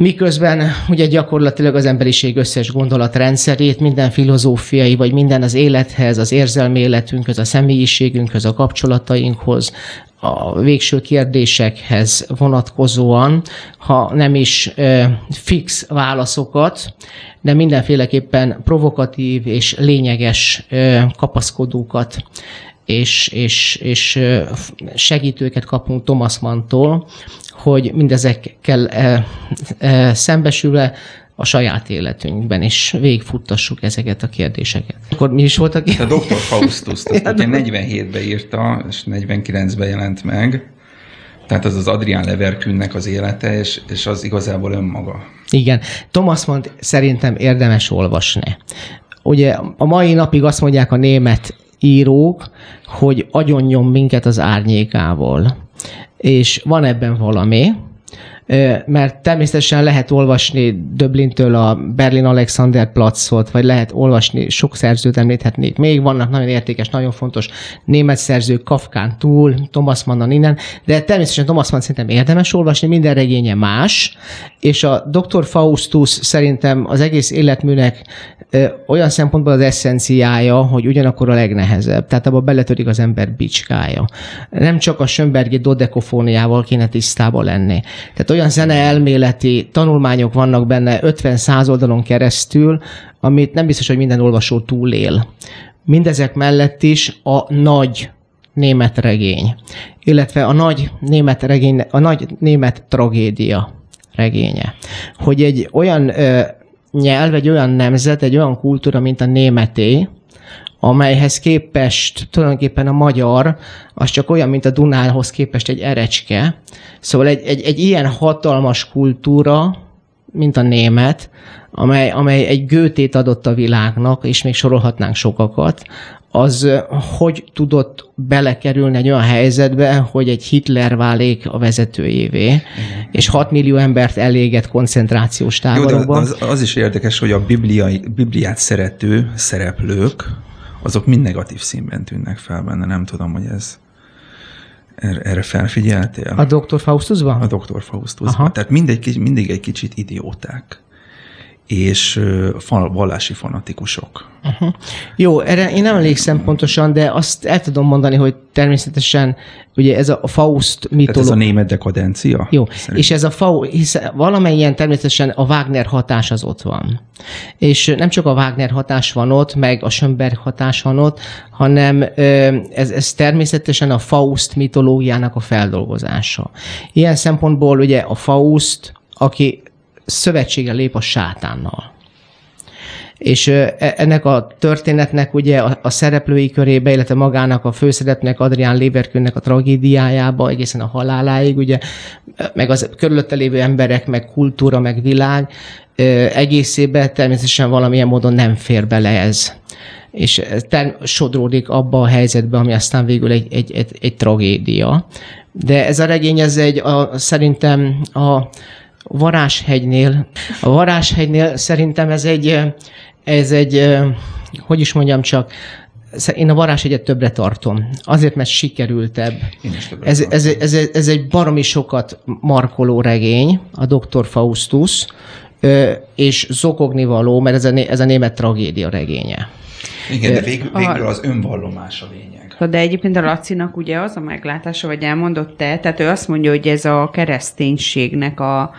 miközben ugye gyakorlatilag az emberiség összes gondolatrendszerét, minden filozófiai, vagy minden az élethez, az érzelmi életünkhöz, a személyiségünkhöz, a kapcsolatainkhoz, a végső kérdésekhez vonatkozóan, ha nem is fix válaszokat, de mindenféleképpen provokatív és lényeges kapaszkodókat és, és, és segítőket kapunk Thomas Mann-tól, hogy mindezekkel e, e, szembesülve a saját életünkben is végigfuttassuk ezeket a kérdéseket. Akkor mi is volt a kérdés? A Dr. Faustus, azt ugye 47-ben írta, és 49-ben jelent meg. Tehát az az Adrián Leverkünnek az élete, és, és az igazából önmaga. Igen. Thomas Mann szerintem érdemes olvasni. Ugye a mai napig azt mondják a német írók, hogy agyonnyom minket az árnyékával. És van ebben valami, mert természetesen lehet olvasni Döblintől a Berlin Alexander Platzot, vagy lehet olvasni, sok szerzőt említhetnék még, vannak nagyon értékes, nagyon fontos német szerzők, Kafkán túl, Thomas Mannon innen, de természetesen Thomas Mann szerintem érdemes olvasni, minden regénye más, és a Dr. Faustus szerintem az egész életműnek olyan szempontból az eszenciája, hogy ugyanakkor a legnehezebb. Tehát abban beletörik az ember bicskája. Nem csak a Schönbergi dodekofóniával kéne tisztába lenni. Tehát olyan zene elméleti tanulmányok vannak benne 50-100 oldalon keresztül, amit nem biztos, hogy minden olvasó túlél. Mindezek mellett is a nagy német regény, illetve a nagy német regény, a nagy német tragédia regénye. Hogy egy olyan ö, nyelv, egy olyan nemzet, egy olyan kultúra, mint a németé, amelyhez képest tulajdonképpen a magyar az csak olyan, mint a Dunához képest egy erecske. Szóval egy, egy, egy ilyen hatalmas kultúra, mint a német, amely, amely egy gőtét adott a világnak, és még sorolhatnánk sokakat, az hogy tudott belekerülni egy olyan helyzetbe, hogy egy Hitler válik a vezetőjévé, Igen. és 6 millió embert elégett koncentrációs táborokban. Jó, de az, az is érdekes, hogy a bibliai, bibliát szerető szereplők, azok mind negatív színben tűnnek fel benne, nem tudom, hogy ez Erre, erre felfigyeltél? A Dr. Faustusban? A Dr. Faustusban. Tehát mindegy, mindig egy kicsit idióták és vallási fanatikusok. Uh-huh. Jó, erre én nem emlékszem pontosan, de azt el tudom mondani, hogy természetesen ugye ez a Faust mitológia. Tehát ez a német dekadencia? Jó, szerintem. és ez a Faust, hisz valamilyen természetesen a Wagner hatás az ott van. És nem csak a Wagner hatás van ott, meg a Schönberg hatás van ott, hanem ez, ez természetesen a Faust mitológiának a feldolgozása. Ilyen szempontból ugye a Faust, aki szövetsége lép a sátánnal. És e, ennek a történetnek ugye a, a szereplői körébe, illetve magának a főszereplőnek, Adrián Léberkünnek a tragédiájába, egészen a haláláig, ugye, meg az körülötte lévő emberek, meg kultúra, meg világ egészébe természetesen valamilyen módon nem fér bele ez. És sodródik abba a helyzetbe, ami aztán végül egy, egy, egy, egy tragédia. De ez a regény, ez egy a, szerintem a, Varáshegynél. A Varáshegynél szerintem ez egy, ez egy, hogy is mondjam csak, én a varázshegyet többre tartom. Azért, mert sikerültebb. Ez, ez, ez, ez egy baromi sokat markoló regény, a Dr. Faustus, és zokogni való, mert ez a, ez a német tragédia regénye. Igen, de végül, végül az önvallomás a lényeg. De egyébként a Lacinak ugye az a meglátása, vagy elmondott te, tehát ő azt mondja, hogy ez a kereszténységnek a,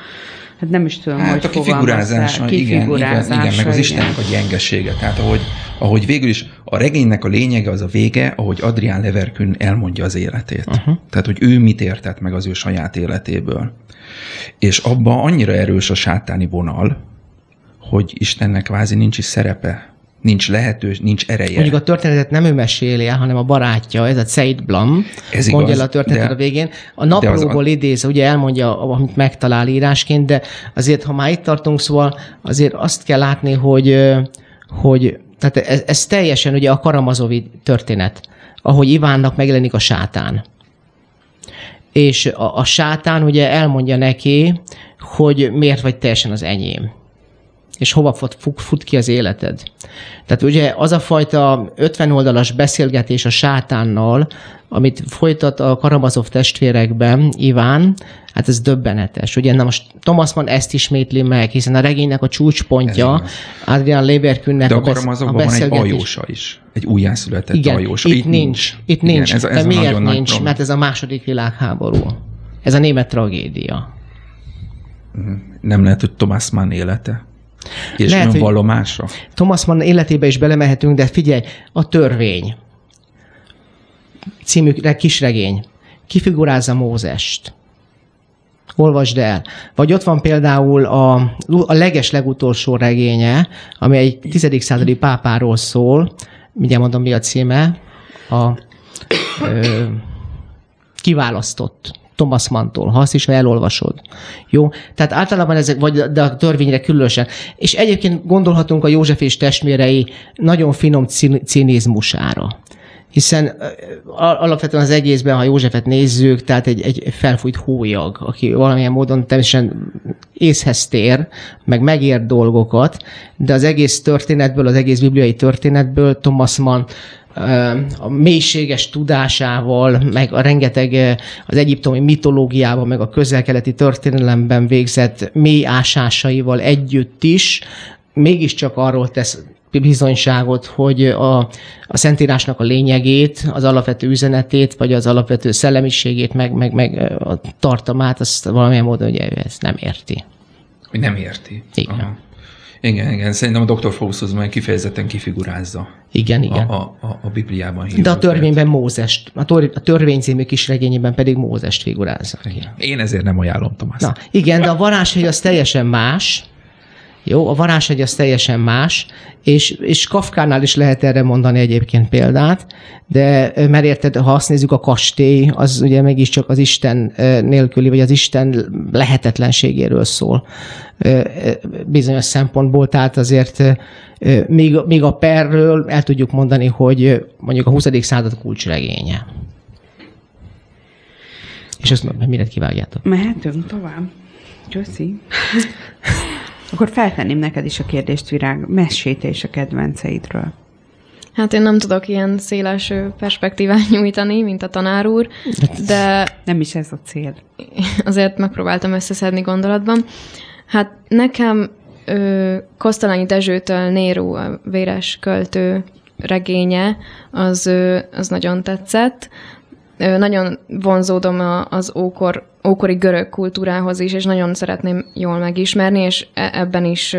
hát nem is tudom, hát hogy a kifigurázása, igen, igen, igen, meg az Istennek a gyengesége. Tehát ahogy, ahogy végül is a regénynek a lényege az a vége, ahogy Adrián Leverkün elmondja az életét. Uh-huh. Tehát, hogy ő mit értett meg az ő saját életéből. És abban annyira erős a sátáni vonal, hogy Istennek kvázi nincs is szerepe nincs lehetős, nincs ereje. Mondjuk a történetet nem ő meséli el, hanem a barátja, ez a Said Blam, ez mondja igaz, el a történetet de, a végén. A naplóból a... idéz, ugye elmondja, amit megtalál írásként, de azért, ha már itt tartunk, szóval azért azt kell látni, hogy, hogy tehát ez, ez teljesen ugye a Karamazovi történet, ahogy Ivánnak megjelenik a sátán. És a, a sátán ugye elmondja neki, hogy miért vagy teljesen az enyém és hova fut, fut ki az életed. Tehát ugye az a fajta 50 oldalas beszélgetés a sátánnal, amit folytat a Karamazov testvérekben Iván, hát ez döbbenetes. Ugye na most Thomas Mann ezt ismétli meg, hiszen a regénynek a csúcspontja Adrian Leverkünnek De a, besz- a beszélgetés. van egy ajósa is, egy újjászületett Igen, ajósa. Itt, itt nincs. nincs. Itt nincs. Igen, ez, ez De miért nincs? Mert ez a második világháború. Ez a német tragédia. Mhm. Nem lehet, hogy Thomas Mann élete? És Lehet, önvallomása? Thomas Mann életébe is belemehetünk, de figyelj, a törvény című kisregény kifigurázza Mózest. Olvasd el. Vagy ott van például a, a leges legutolsó regénye, ami egy tizedik századi pápáról szól. Mindjárt mondom, mi a címe. A ö, kiválasztott. Thomas Mantól, ha azt is, elolvasod. Jó? Tehát általában ezek, vagy de a törvényre különösen. És egyébként gondolhatunk a József és testvérei nagyon finom cinizmusára hiszen alapvetően az egészben, ha Józsefet nézzük, tehát egy, egy felfújt hólyag, aki valamilyen módon természetesen észhez tér, meg megért dolgokat, de az egész történetből, az egész bibliai történetből Thomas Mann a mélységes tudásával, meg a rengeteg az egyiptomi mitológiában, meg a közel-keleti történelemben végzett mély ásásaival együtt is, mégiscsak arról tesz bizonyságot, hogy a, a Szentírásnak a lényegét, az alapvető üzenetét, vagy az alapvető szellemiségét, meg, meg, meg a tartalmát, azt valamilyen módon ugye ezt nem érti. Nem érti. Igen. Aha. Igen, igen. Szerintem a Dr. Faustus meg kifejezetten kifigurázza. Igen, igen. A, a, a Bibliában hívott. De a törvényben Mózest, a, tor, a törvény című kis regényében pedig Mózest figurázza. Igen. Én ezért nem ajánlom, Tomás. Na, igen, de a varázshegy az teljesen más, jó, a varázshegy az teljesen más, és, és Kafkánál is lehet erre mondani egyébként példát, de mert érted, ha azt nézzük, a kastély, az ugye mégiscsak az Isten nélküli, vagy az Isten lehetetlenségéről szól bizonyos szempontból, tehát azért még, még a perről el tudjuk mondani, hogy mondjuk a 20. század kulcsregénye. És ezt mire kivágjátok? Mehetünk tovább. Köszi. Akkor feltenném neked is a kérdést, Virág, messéte és a kedvenceidről. Hát én nem tudok ilyen széles perspektívát nyújtani, mint a tanár úr, de Nem is ez a cél. azért megpróbáltam összeszedni gondolatban. Hát nekem ö, Kosztolányi Dezsőtől Néró, a véres költő regénye, az, ö, az nagyon tetszett. Nagyon vonzódom az ókor, ókori görög kultúrához is, és nagyon szeretném jól megismerni, és e- ebben is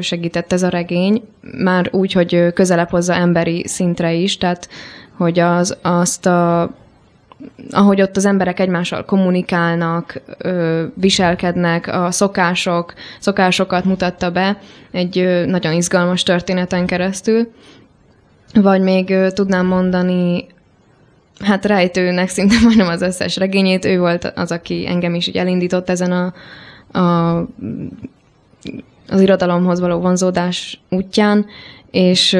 segített ez a regény, már úgy, hogy közelebb hozza emberi szintre is, tehát hogy az, azt a ahogy ott az emberek egymással kommunikálnak, viselkednek, a szokások, szokásokat mutatta be egy nagyon izgalmas történeten keresztül. Vagy még ö, tudnám mondani, hát rejtőnek szinte majdnem az összes regényét, ő volt az, aki engem is így elindított ezen a, a az irodalomhoz való vonzódás útján, és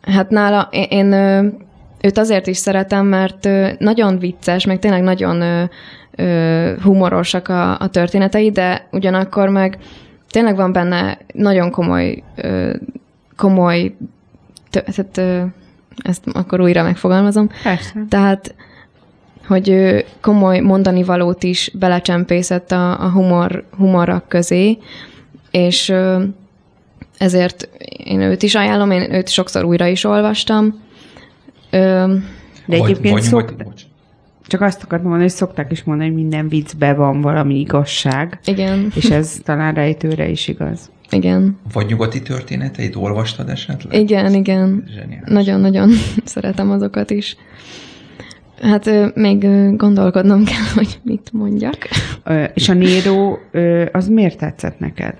hát nála én, őt azért is szeretem, mert nagyon vicces, meg tényleg nagyon humorosak a, a történetei, de ugyanakkor meg tényleg van benne nagyon komoly, komoly, tehát ezt akkor újra megfogalmazom. Persze. Tehát, hogy ő komoly mondani valót is belecsempészett a, a humor, humorak közé, és ezért én őt is ajánlom, én őt sokszor újra is olvastam. Ö, De Vagy- egyébként vagy szok... nyugat- bocs. csak azt akartam mondani, hogy szokták is mondani, hogy minden viccben van valami igazság, igen, és ez talán rejtőre is igaz. Igen, Vagy nyugati történeteit olvastad esetleg? igen, igen. Nagyon-nagyon szeretem azokat is. Hát még gondolkodnom kell, hogy mit mondjak. És a Nero, az miért tetszett neked?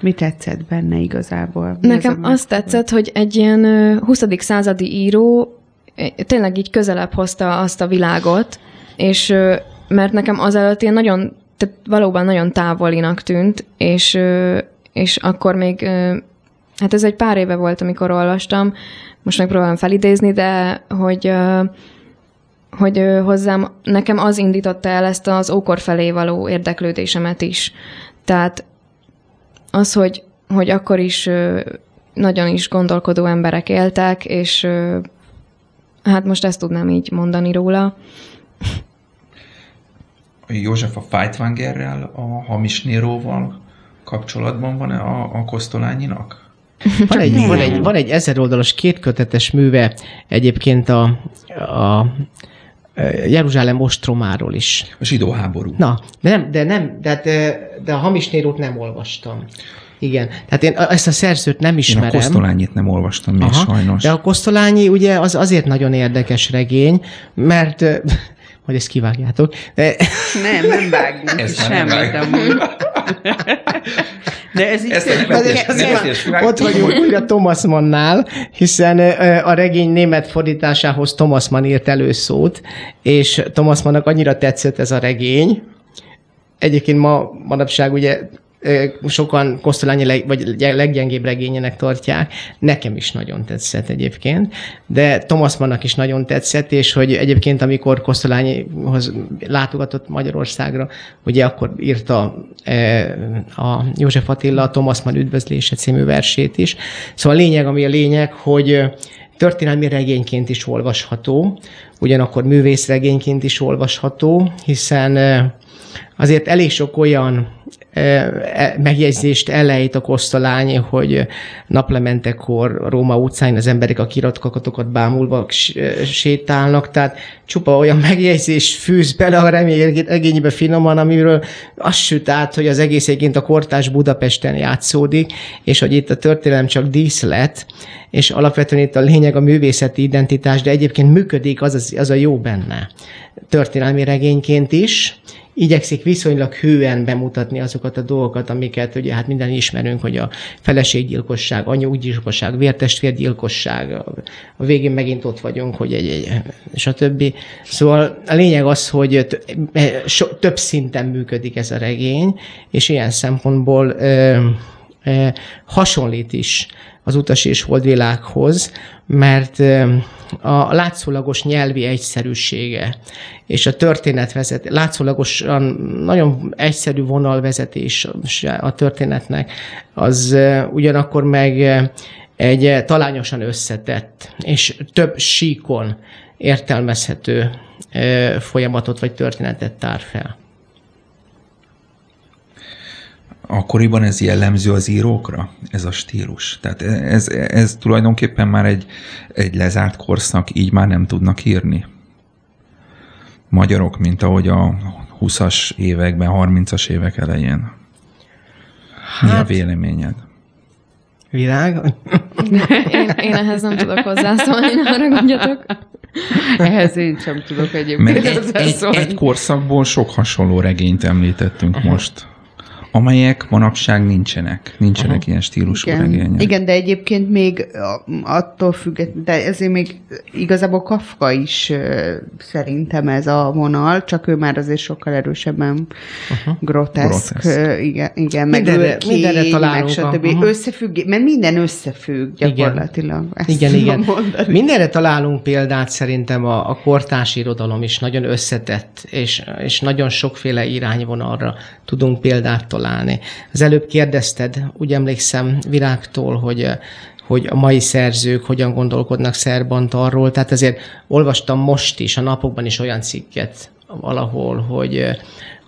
Mi tetszett benne igazából? Mi Nekem az, azt tetszett, hogy egy ilyen ö, 20. századi író tényleg így közelebb hozta azt a világot, és mert nekem azelőtt ilyen nagyon, tehát valóban nagyon távolinak tűnt, és, és akkor még, hát ez egy pár éve volt, amikor olvastam, most megpróbálom felidézni, de hogy hogy hozzám, nekem az indította el ezt az ókor felé való érdeklődésemet is. Tehát az, hogy, hogy akkor is nagyon is gondolkodó emberek éltek, és hát most ezt tudnám így mondani róla. József a Feitwangerrel, a hamis Néróval kapcsolatban van a, a Kosztolányinak? Van egy, van, egy, van egy ezer oldalas kétkötetes műve egyébként a, a Jeruzsálem ostromáról is. A zsidó háború. Na, de nem, de nem, de, de, de a hamis Nérót nem olvastam. Igen, tehát én ezt a szerzőt nem Én a ismerem. Kosztolányit nem olvastam még sajnos. De a Kosztolányi ugye az azért nagyon érdekes regény, mert ö, hogy ezt kivágjátok. De, Nem, nem vágunk Ez ez nem semmit vág. amúgy. De ez így Ezt nem nem világ- ott vagyunk újra Thomas Mannnál, hiszen a regény német fordításához Thomas Mann írt előszót, és Thomas Mannnak annyira tetszett ez a regény, egyébként ma manapság ugye sokan Kosztolányi leg, vagy leggyengébb regényének tartják. Nekem is nagyon tetszett egyébként, de Thomas Mannnak is nagyon tetszett, és hogy egyébként amikor Kosztolányihoz látogatott Magyarországra, ugye akkor írta a József Attila a Thomas Mann üdvözlése című versét is. Szóval a lényeg, ami a lényeg, hogy történelmi regényként is olvasható, ugyanakkor művészregényként is olvasható, hiszen azért elég sok olyan megjegyzést elejt a kosztolány, hogy naplementekor Róma utcáin az emberek a kiratkakatokat bámulva sétálnak, tehát csupa olyan megjegyzés fűz bele a regénybe finoman, amiről azt süt át, hogy az egész egyébként a kortás Budapesten játszódik, és hogy itt a történelem csak díszlet, és alapvetően itt a lényeg a művészeti identitás, de egyébként működik az, az, az a jó benne. Történelmi regényként is, igyekszik viszonylag hően bemutatni azokat a dolgokat, amiket ugye hát minden ismerünk, hogy a feleséggyilkosság, anyuggyilkosság, vértestvérgyilkosság, a végén megint ott vagyunk, hogy egy, egy stb. Szóval a lényeg az, hogy so, több szinten működik ez a regény, és ilyen szempontból ö, ö, hasonlít is az utas és holdvilághoz, mert a látszólagos nyelvi egyszerűsége és a történetvezet, látszólagosan nagyon egyszerű vonalvezetés a történetnek, az ugyanakkor meg egy talányosan összetett és több síkon értelmezhető folyamatot vagy történetet tár fel. Akkoriban ez jellemző az írókra, ez a stílus. Tehát ez, ez tulajdonképpen már egy, egy lezárt korszak, így már nem tudnak írni. Magyarok, mint ahogy a 20-as években, 30-as évek elején. Hát, Mi a hát- véleményed? Virág? Én, én ehhez nem tudok hozzászólni, ne haragudjatok. Ehhez én sem tudok egyébként Mert egy, egy, egy korszakból sok hasonló regényt említettünk uh-huh. most amelyek manapság nincsenek. Nincsenek Aha. ilyen stílusú Igen. regények. Igen, de egyébként még attól függetlenül, de ezért még igazából Kafka is szerintem ez a vonal, csak ő már azért sokkal erősebben Aha. groteszk. groteszk. Igen, igen meg mindenre, kény, mindenre találunk. Meg stb. Összefügg, mert minden összefügg gyakorlatilag. Igen, igen. igen. Mindenre találunk példát szerintem a, a kortárs irodalom is nagyon összetett, és, és nagyon sokféle irányvonalra tudunk példát találni találni. Az előbb kérdezted, úgy emlékszem Virágtól, hogy hogy a mai szerzők hogyan gondolkodnak szerbant arról. Tehát ezért olvastam most is, a napokban is olyan cikket valahol, hogy,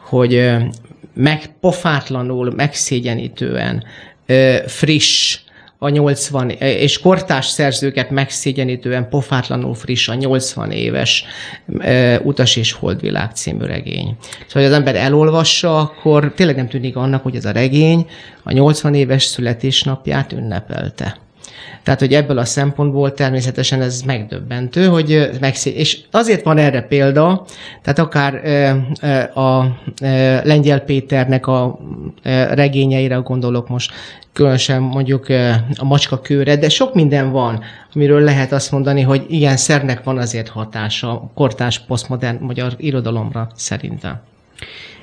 hogy megpofátlanul, megszégyenítően friss a 80, és kortás szerzőket megszégyenítően pofátlanul friss a 80 éves Utas és Holdvilág című regény. Szóval, hogy az ember elolvassa, akkor tényleg nem tűnik annak, hogy ez a regény a 80 éves születésnapját ünnepelte. Tehát, hogy ebből a szempontból természetesen ez megdöbbentő, hogy megszé... és azért van erre példa, tehát akár a Lengyel Péternek a regényeire gondolok most, különösen mondjuk a macska kőre, de sok minden van, amiről lehet azt mondani, hogy ilyen szernek van azért hatása kortás posztmodern magyar irodalomra szerintem.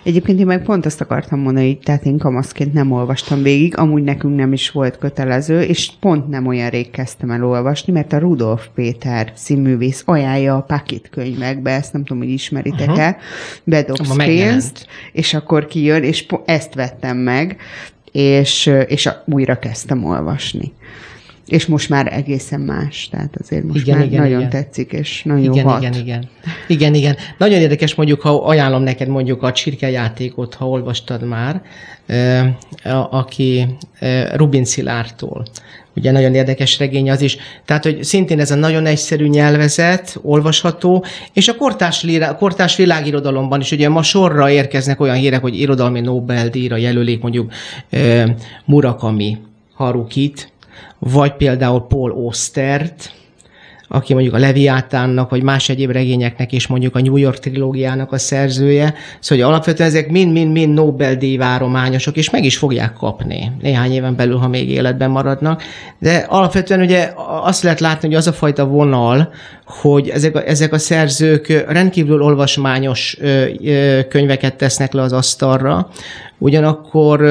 Egyébként én meg pont azt akartam mondani, tehát én kamaszként nem olvastam végig, amúgy nekünk nem is volt kötelező, és pont nem olyan rég kezdtem el olvasni, mert a Rudolf Péter színművész ajánlja a Pakit könyvekbe, ezt nem tudom, hogy ismeritek-e, uh-huh. bedobsz pénzt, és akkor kijön, és ezt vettem meg, és, és újra kezdtem olvasni. És most már egészen más, tehát azért most igen, már igen, nagyon igen. tetszik, és nagyon igen, hat. Igen, igen, igen. Igen, Nagyon érdekes mondjuk, ha ajánlom neked mondjuk a csirkejátékot, ha olvastad már, aki Rubin Szilártól. Ugye nagyon érdekes regény az is. Tehát, hogy szintén ez a nagyon egyszerű nyelvezet, olvasható, és a kortás, kortás világirodalomban is ugye ma sorra érkeznek olyan hírek, hogy irodalmi Nobel-díjra jelölik mondjuk Murakami Harukit, vagy például Paul Ostert, aki mondjuk a Leviátánnak, vagy más egyéb regényeknek is mondjuk a New York trilógiának a szerzője. Szóval hogy alapvetően ezek mind-mind-mind Nobel-díj várományosok, és meg is fogják kapni néhány éven belül, ha még életben maradnak. De alapvetően ugye azt lehet látni, hogy az a fajta vonal, hogy ezek a, ezek a szerzők rendkívül olvasmányos könyveket tesznek le az asztalra, ugyanakkor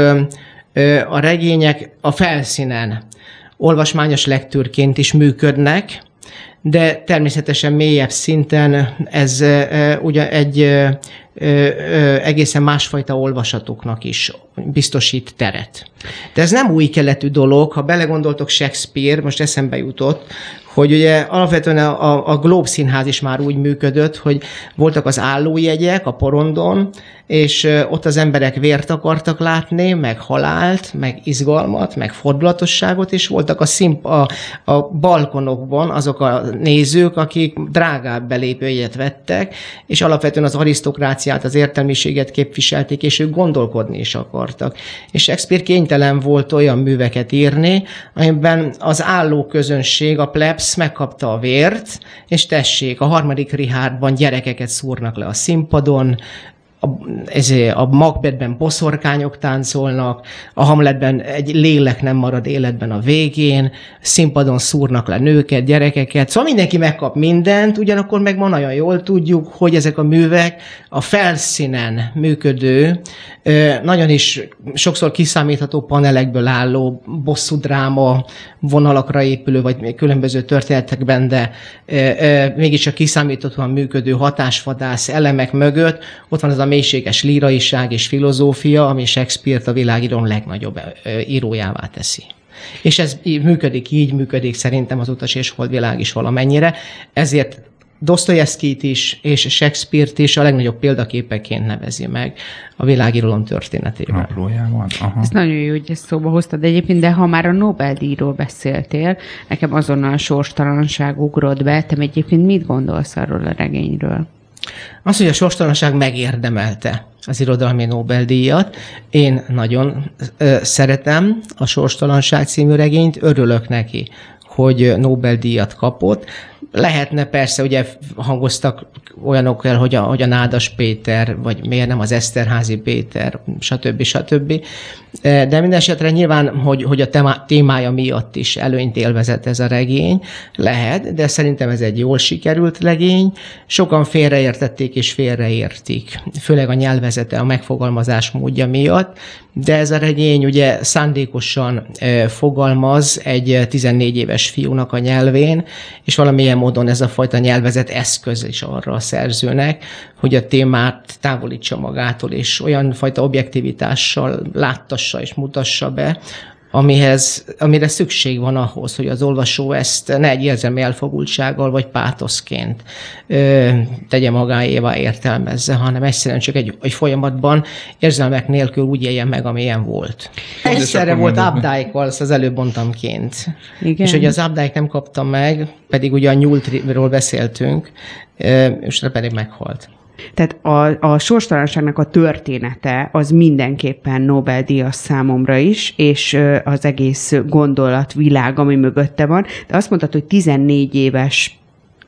a regények a felszínen olvasmányos lektűrként is működnek, de természetesen mélyebb szinten ez ugye egy egészen másfajta olvasatoknak is biztosít teret. De ez nem új keletű dolog, ha belegondoltok Shakespeare, most eszembe jutott, hogy ugye alapvetően a, a Globe Színház is már úgy működött, hogy voltak az állójegyek a porondon, és ott az emberek vért akartak látni, meg halált, meg izgalmat, meg fordulatosságot, és voltak a, szimp, a, a balkonokban azok a nézők, akik drágább belépőjegyet vettek, és alapvetően az arisztokráciát, az értelmiséget képviselték, és ők gondolkodni is akartak. És Shakespeare kénytelen volt olyan műveket írni, amiben az álló közönség, a plebs megkapta a vért, és tessék, a harmadik Richardban gyerekeket szúrnak le a színpadon, a, ez, a Macbethben boszorkányok táncolnak, a Hamletben egy lélek nem marad életben a végén, színpadon szúrnak le nőket, gyerekeket, szóval mindenki megkap mindent, ugyanakkor meg ma nagyon jól tudjuk, hogy ezek a művek a felszínen működő, nagyon is sokszor kiszámítható panelekből álló bosszú dráma vonalakra épülő, vagy különböző történetekben, de mégiscsak kiszámíthatóan működő hatásvadász elemek mögött. Ott van az a mélységes líraiság és filozófia, ami Shakespeare-t a világíron legnagyobb írójává teszi. És ez működik, így működik szerintem az utas és holdvilág is valamennyire. Ezért Dostoyevskit is és Shakespeare-t is a legnagyobb példaképeként nevezi meg a világirodalom történetében. Naplójában. Aha. Ez nagyon jó, hogy ezt szóba hoztad egyébként, de ha már a Nobel-díjról beszéltél, nekem azonnal a sorstalanság ugrott be. Te egyébként mit gondolsz arról a regényről? Az, hogy a sorstalanság megérdemelte az irodalmi Nobel-díjat. Én nagyon ö, szeretem a Sorstalanság című regényt, örülök neki, hogy Nobel-díjat kapott. Lehetne persze, ugye hangoztak olyanok el, hogy a, hogy a Nádas Péter, vagy miért nem az Eszterházi Péter, stb. stb. De minden esetre nyilván, hogy, hogy a témája miatt is előnyt élvezett ez a regény, lehet, de szerintem ez egy jól sikerült regény. Sokan félreértették és félreértik, főleg a nyelvezete, a megfogalmazás módja miatt, de ez a regény ugye szándékosan fogalmaz egy 14 éves fiúnak a nyelvén, és valamilyen módon ez a fajta nyelvezet eszköz is arra a szerzőnek, hogy a témát távolítsa magától, és olyan fajta objektivitással láttassa és mutassa be, amihez, amire szükség van ahhoz, hogy az olvasó ezt ne egy érzelmi elfogultsággal vagy pátoszként ö, tegye magáévá értelmezze, hanem egyszerűen csak egy, egy folyamatban érzelmek nélkül úgy éljen meg, amilyen volt. Egyszerre volt Updike, azt az előbb mondtam ként. Igen. És hogy az Updike nem kapta meg, pedig ugye a nyúltról beszéltünk, és pedig meghalt. Tehát a, a sorstalanságnak a története az mindenképpen Nobel-díjas számomra is, és az egész gondolatvilág, ami mögötte van. De azt mondtad, hogy 14 éves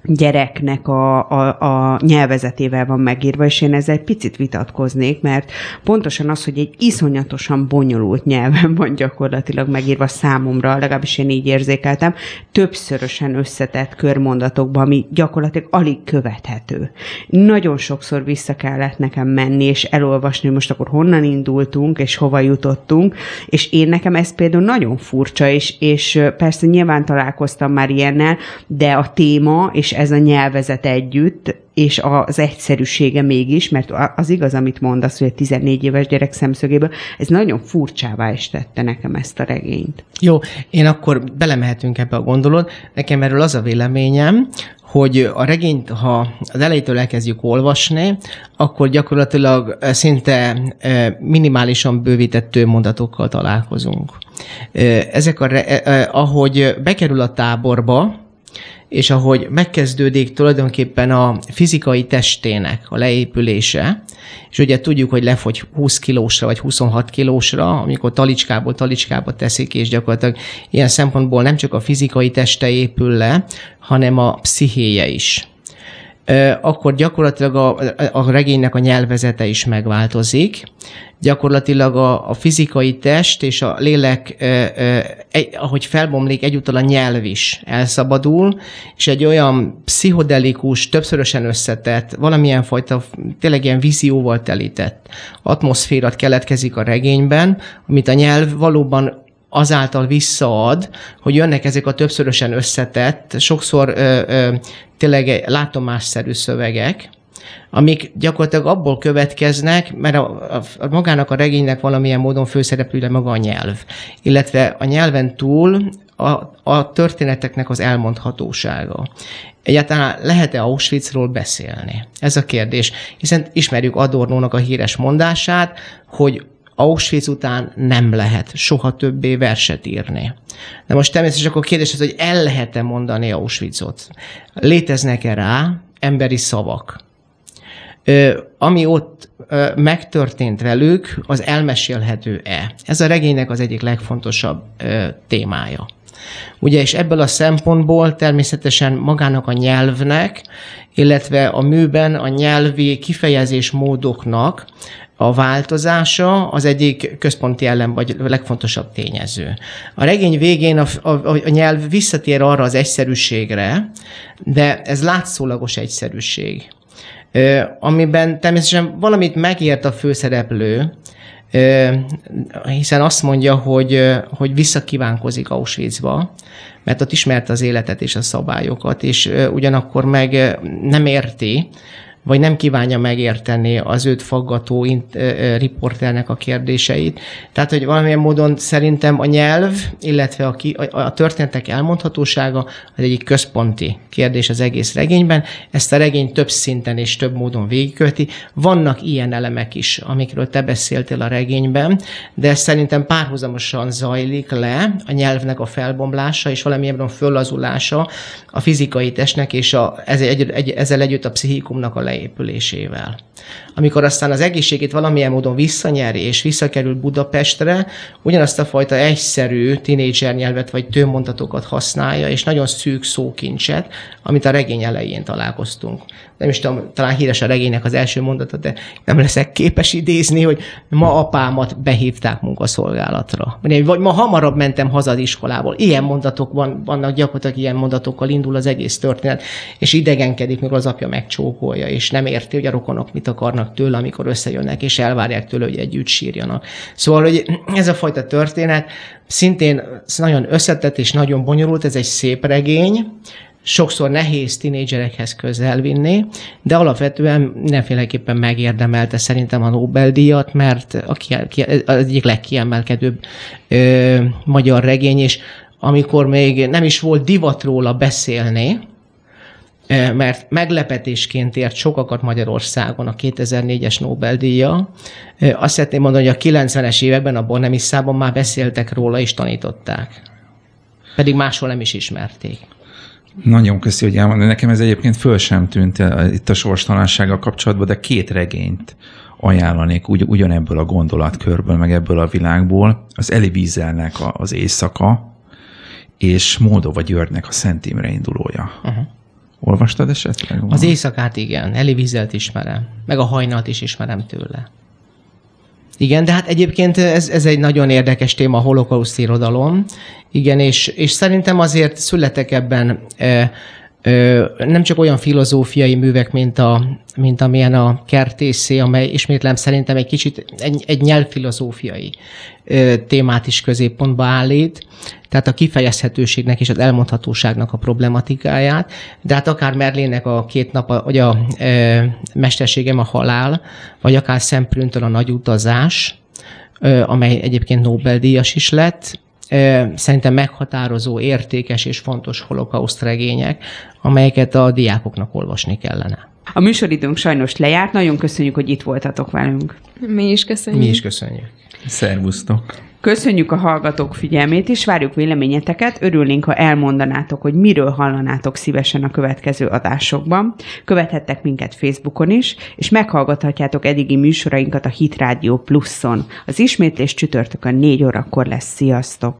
gyereknek a, a, a nyelvezetével van megírva, és én ezzel egy picit vitatkoznék, mert pontosan az, hogy egy iszonyatosan bonyolult nyelven van gyakorlatilag megírva számomra, legalábbis én így érzékeltem, többszörösen összetett körmondatokban, ami gyakorlatilag alig követhető. Nagyon sokszor vissza kellett nekem menni, és elolvasni, hogy most akkor honnan indultunk, és hova jutottunk, és én nekem ez például nagyon furcsa, és, és persze nyilván találkoztam már ilyennel, de a téma, és ez a nyelvezet együtt, és az egyszerűsége mégis, mert az igaz, amit mondasz, hogy a 14 éves gyerek szemszögéből, ez nagyon furcsává is tette nekem ezt a regényt. Jó, én akkor belemehetünk ebbe a gondolat. Nekem erről az a véleményem, hogy a regényt, ha az elejétől elkezdjük olvasni, akkor gyakorlatilag szinte minimálisan bővített mondatokkal találkozunk. Ezek a, ahogy bekerül a táborba, és ahogy megkezdődik tulajdonképpen a fizikai testének a leépülése, és ugye tudjuk, hogy lefogy 20 kilósra vagy 26 kilósra, amikor talicskából talicskába teszik, és gyakorlatilag ilyen szempontból nem csak a fizikai teste épül le, hanem a pszichéje is akkor gyakorlatilag a, a regénynek a nyelvezete is megváltozik. Gyakorlatilag a, a fizikai test és a lélek, egy, ahogy felbomlik, egyúttal a nyelv is elszabadul, és egy olyan pszichodelikus, többszörösen összetett, valamilyen fajta, tényleg ilyen vízióval telített atmoszférat keletkezik a regényben, amit a nyelv valóban azáltal visszaad, hogy jönnek ezek a többszörösen összetett, sokszor ö, ö, tényleg látomásszerű szövegek, amik gyakorlatilag abból következnek, mert a, a, a magának a regénynek valamilyen módon főszereplője maga a nyelv, illetve a nyelven túl a, a történeteknek az elmondhatósága. Egyáltalán lehet-e Auschwitzról beszélni? Ez a kérdés. Hiszen ismerjük Adornónak a híres mondását, hogy Auschwitz után nem lehet soha többé verset írni. De most természetesen akkor kérdés az, hogy el lehet-e mondani Auschwitzot? Léteznek-e rá emberi szavak? Ö, ami ott ö, megtörtént velük, az elmesélhető-e? Ez a regénynek az egyik legfontosabb ö, témája. Ugye, és ebből a szempontból természetesen magának a nyelvnek, illetve a műben a nyelvi kifejezés módoknak a változása az egyik központi ellen vagy legfontosabb tényező. A regény végén a, a, a nyelv visszatér arra az egyszerűségre, de ez látszólagos egyszerűség, amiben természetesen valamit megért a főszereplő, hiszen azt mondja, hogy, hogy visszakívánkozik Auschwitzba, mert ott ismerte az életet és a szabályokat, és ugyanakkor meg nem érti, vagy nem kívánja megérteni az őt faggató riporternek a kérdéseit. Tehát, hogy valamilyen módon szerintem a nyelv, illetve a, ki, a, a történetek elmondhatósága az egyik központi kérdés az egész regényben. Ezt a regény több szinten és több módon végigkölti. Vannak ilyen elemek is, amikről te beszéltél a regényben, de szerintem párhuzamosan zajlik le a nyelvnek a felbomlása és valamilyen föllazulása a fizikai testnek és a, ezzel, egy, egy, ezzel együtt a pszichikumnak a leépülésével. Amikor aztán az egészségét valamilyen módon visszanyeri és visszakerül Budapestre, ugyanazt a fajta egyszerű tinédzser nyelvet vagy tőmondatokat használja, és nagyon szűk szókincset, amit a regény elején találkoztunk. Nem is tudom, talán híres a regénynek az első mondata, de nem leszek képes idézni, hogy ma apámat behívták munkaszolgálatra. Vagy ma hamarabb mentem haza az iskolából. Ilyen mondatok van, vannak, gyakorlatilag ilyen mondatokkal indul az egész történet, és idegenkedik, mikor az apja megcsókolja, és nem érti, hogy a rokonok mit akarnak tőle, amikor összejönnek, és elvárják tőle, hogy együtt sírjanak. Szóval, hogy ez a fajta történet szintén nagyon összetett és nagyon bonyolult, ez egy szép regény, sokszor nehéz tinédzserekhez közel vinni, de alapvetően mindenféleképpen megérdemelte szerintem a Nobel-díjat, mert a ki, az egyik legkiemelkedőbb ö, magyar regény, és amikor még nem is volt divat róla beszélni, mert meglepetésként ért sokakat Magyarországon a 2004-es Nobel-díja. Azt szeretném mondani, hogy a 90-es években a Bonnemissában már beszéltek róla és tanították. Pedig máshol nem is ismerték. Nagyon köszi, hogy elmondani. Nekem ez egyébként föl sem tűnt itt a sorstalansággal kapcsolatban, de két regényt ajánlanék ugy, ugyanebből a gondolatkörből, meg ebből a világból. Az Eli Wieselnek az Éjszaka, és Moldova Györgynek a Szent Imre indulója. Uh-huh. Olvastad esetleg? Az éjszakát igen, Eli Wieselt ismerem, meg a hajnalt is ismerem tőle. Igen, de hát egyébként ez, ez egy nagyon érdekes téma, a holokauszt irodalom. Igen, és, és szerintem azért születek ebben e, nem csak olyan filozófiai művek, mint, a, mint amilyen a kertészé, amely ismétlem szerintem egy kicsit egy, egy nyelvfilozófiai témát is középpontba állít, tehát a kifejezhetőségnek és az elmondhatóságnak a problematikáját, de hát akár Merlének a két nap, vagy a e, mesterségem a halál, vagy akár Szemprüntől a nagy utazás, amely egyébként Nobel-díjas is lett, szerintem meghatározó, értékes és fontos holokauszt regények, amelyeket a diákoknak olvasni kellene. A műsoridőnk sajnos lejárt, nagyon köszönjük, hogy itt voltatok velünk. Mi is köszönjük. Mi is köszönjük. Szervusztok. Köszönjük a hallgatók figyelmét, és várjuk véleményeteket. Örülnénk, ha elmondanátok, hogy miről hallanátok szívesen a következő adásokban. Követhettek minket Facebookon is, és meghallgathatjátok eddigi műsorainkat a Hit Radio Pluszon. Az ismétlés csütörtökön 4 órakor lesz. Sziasztok!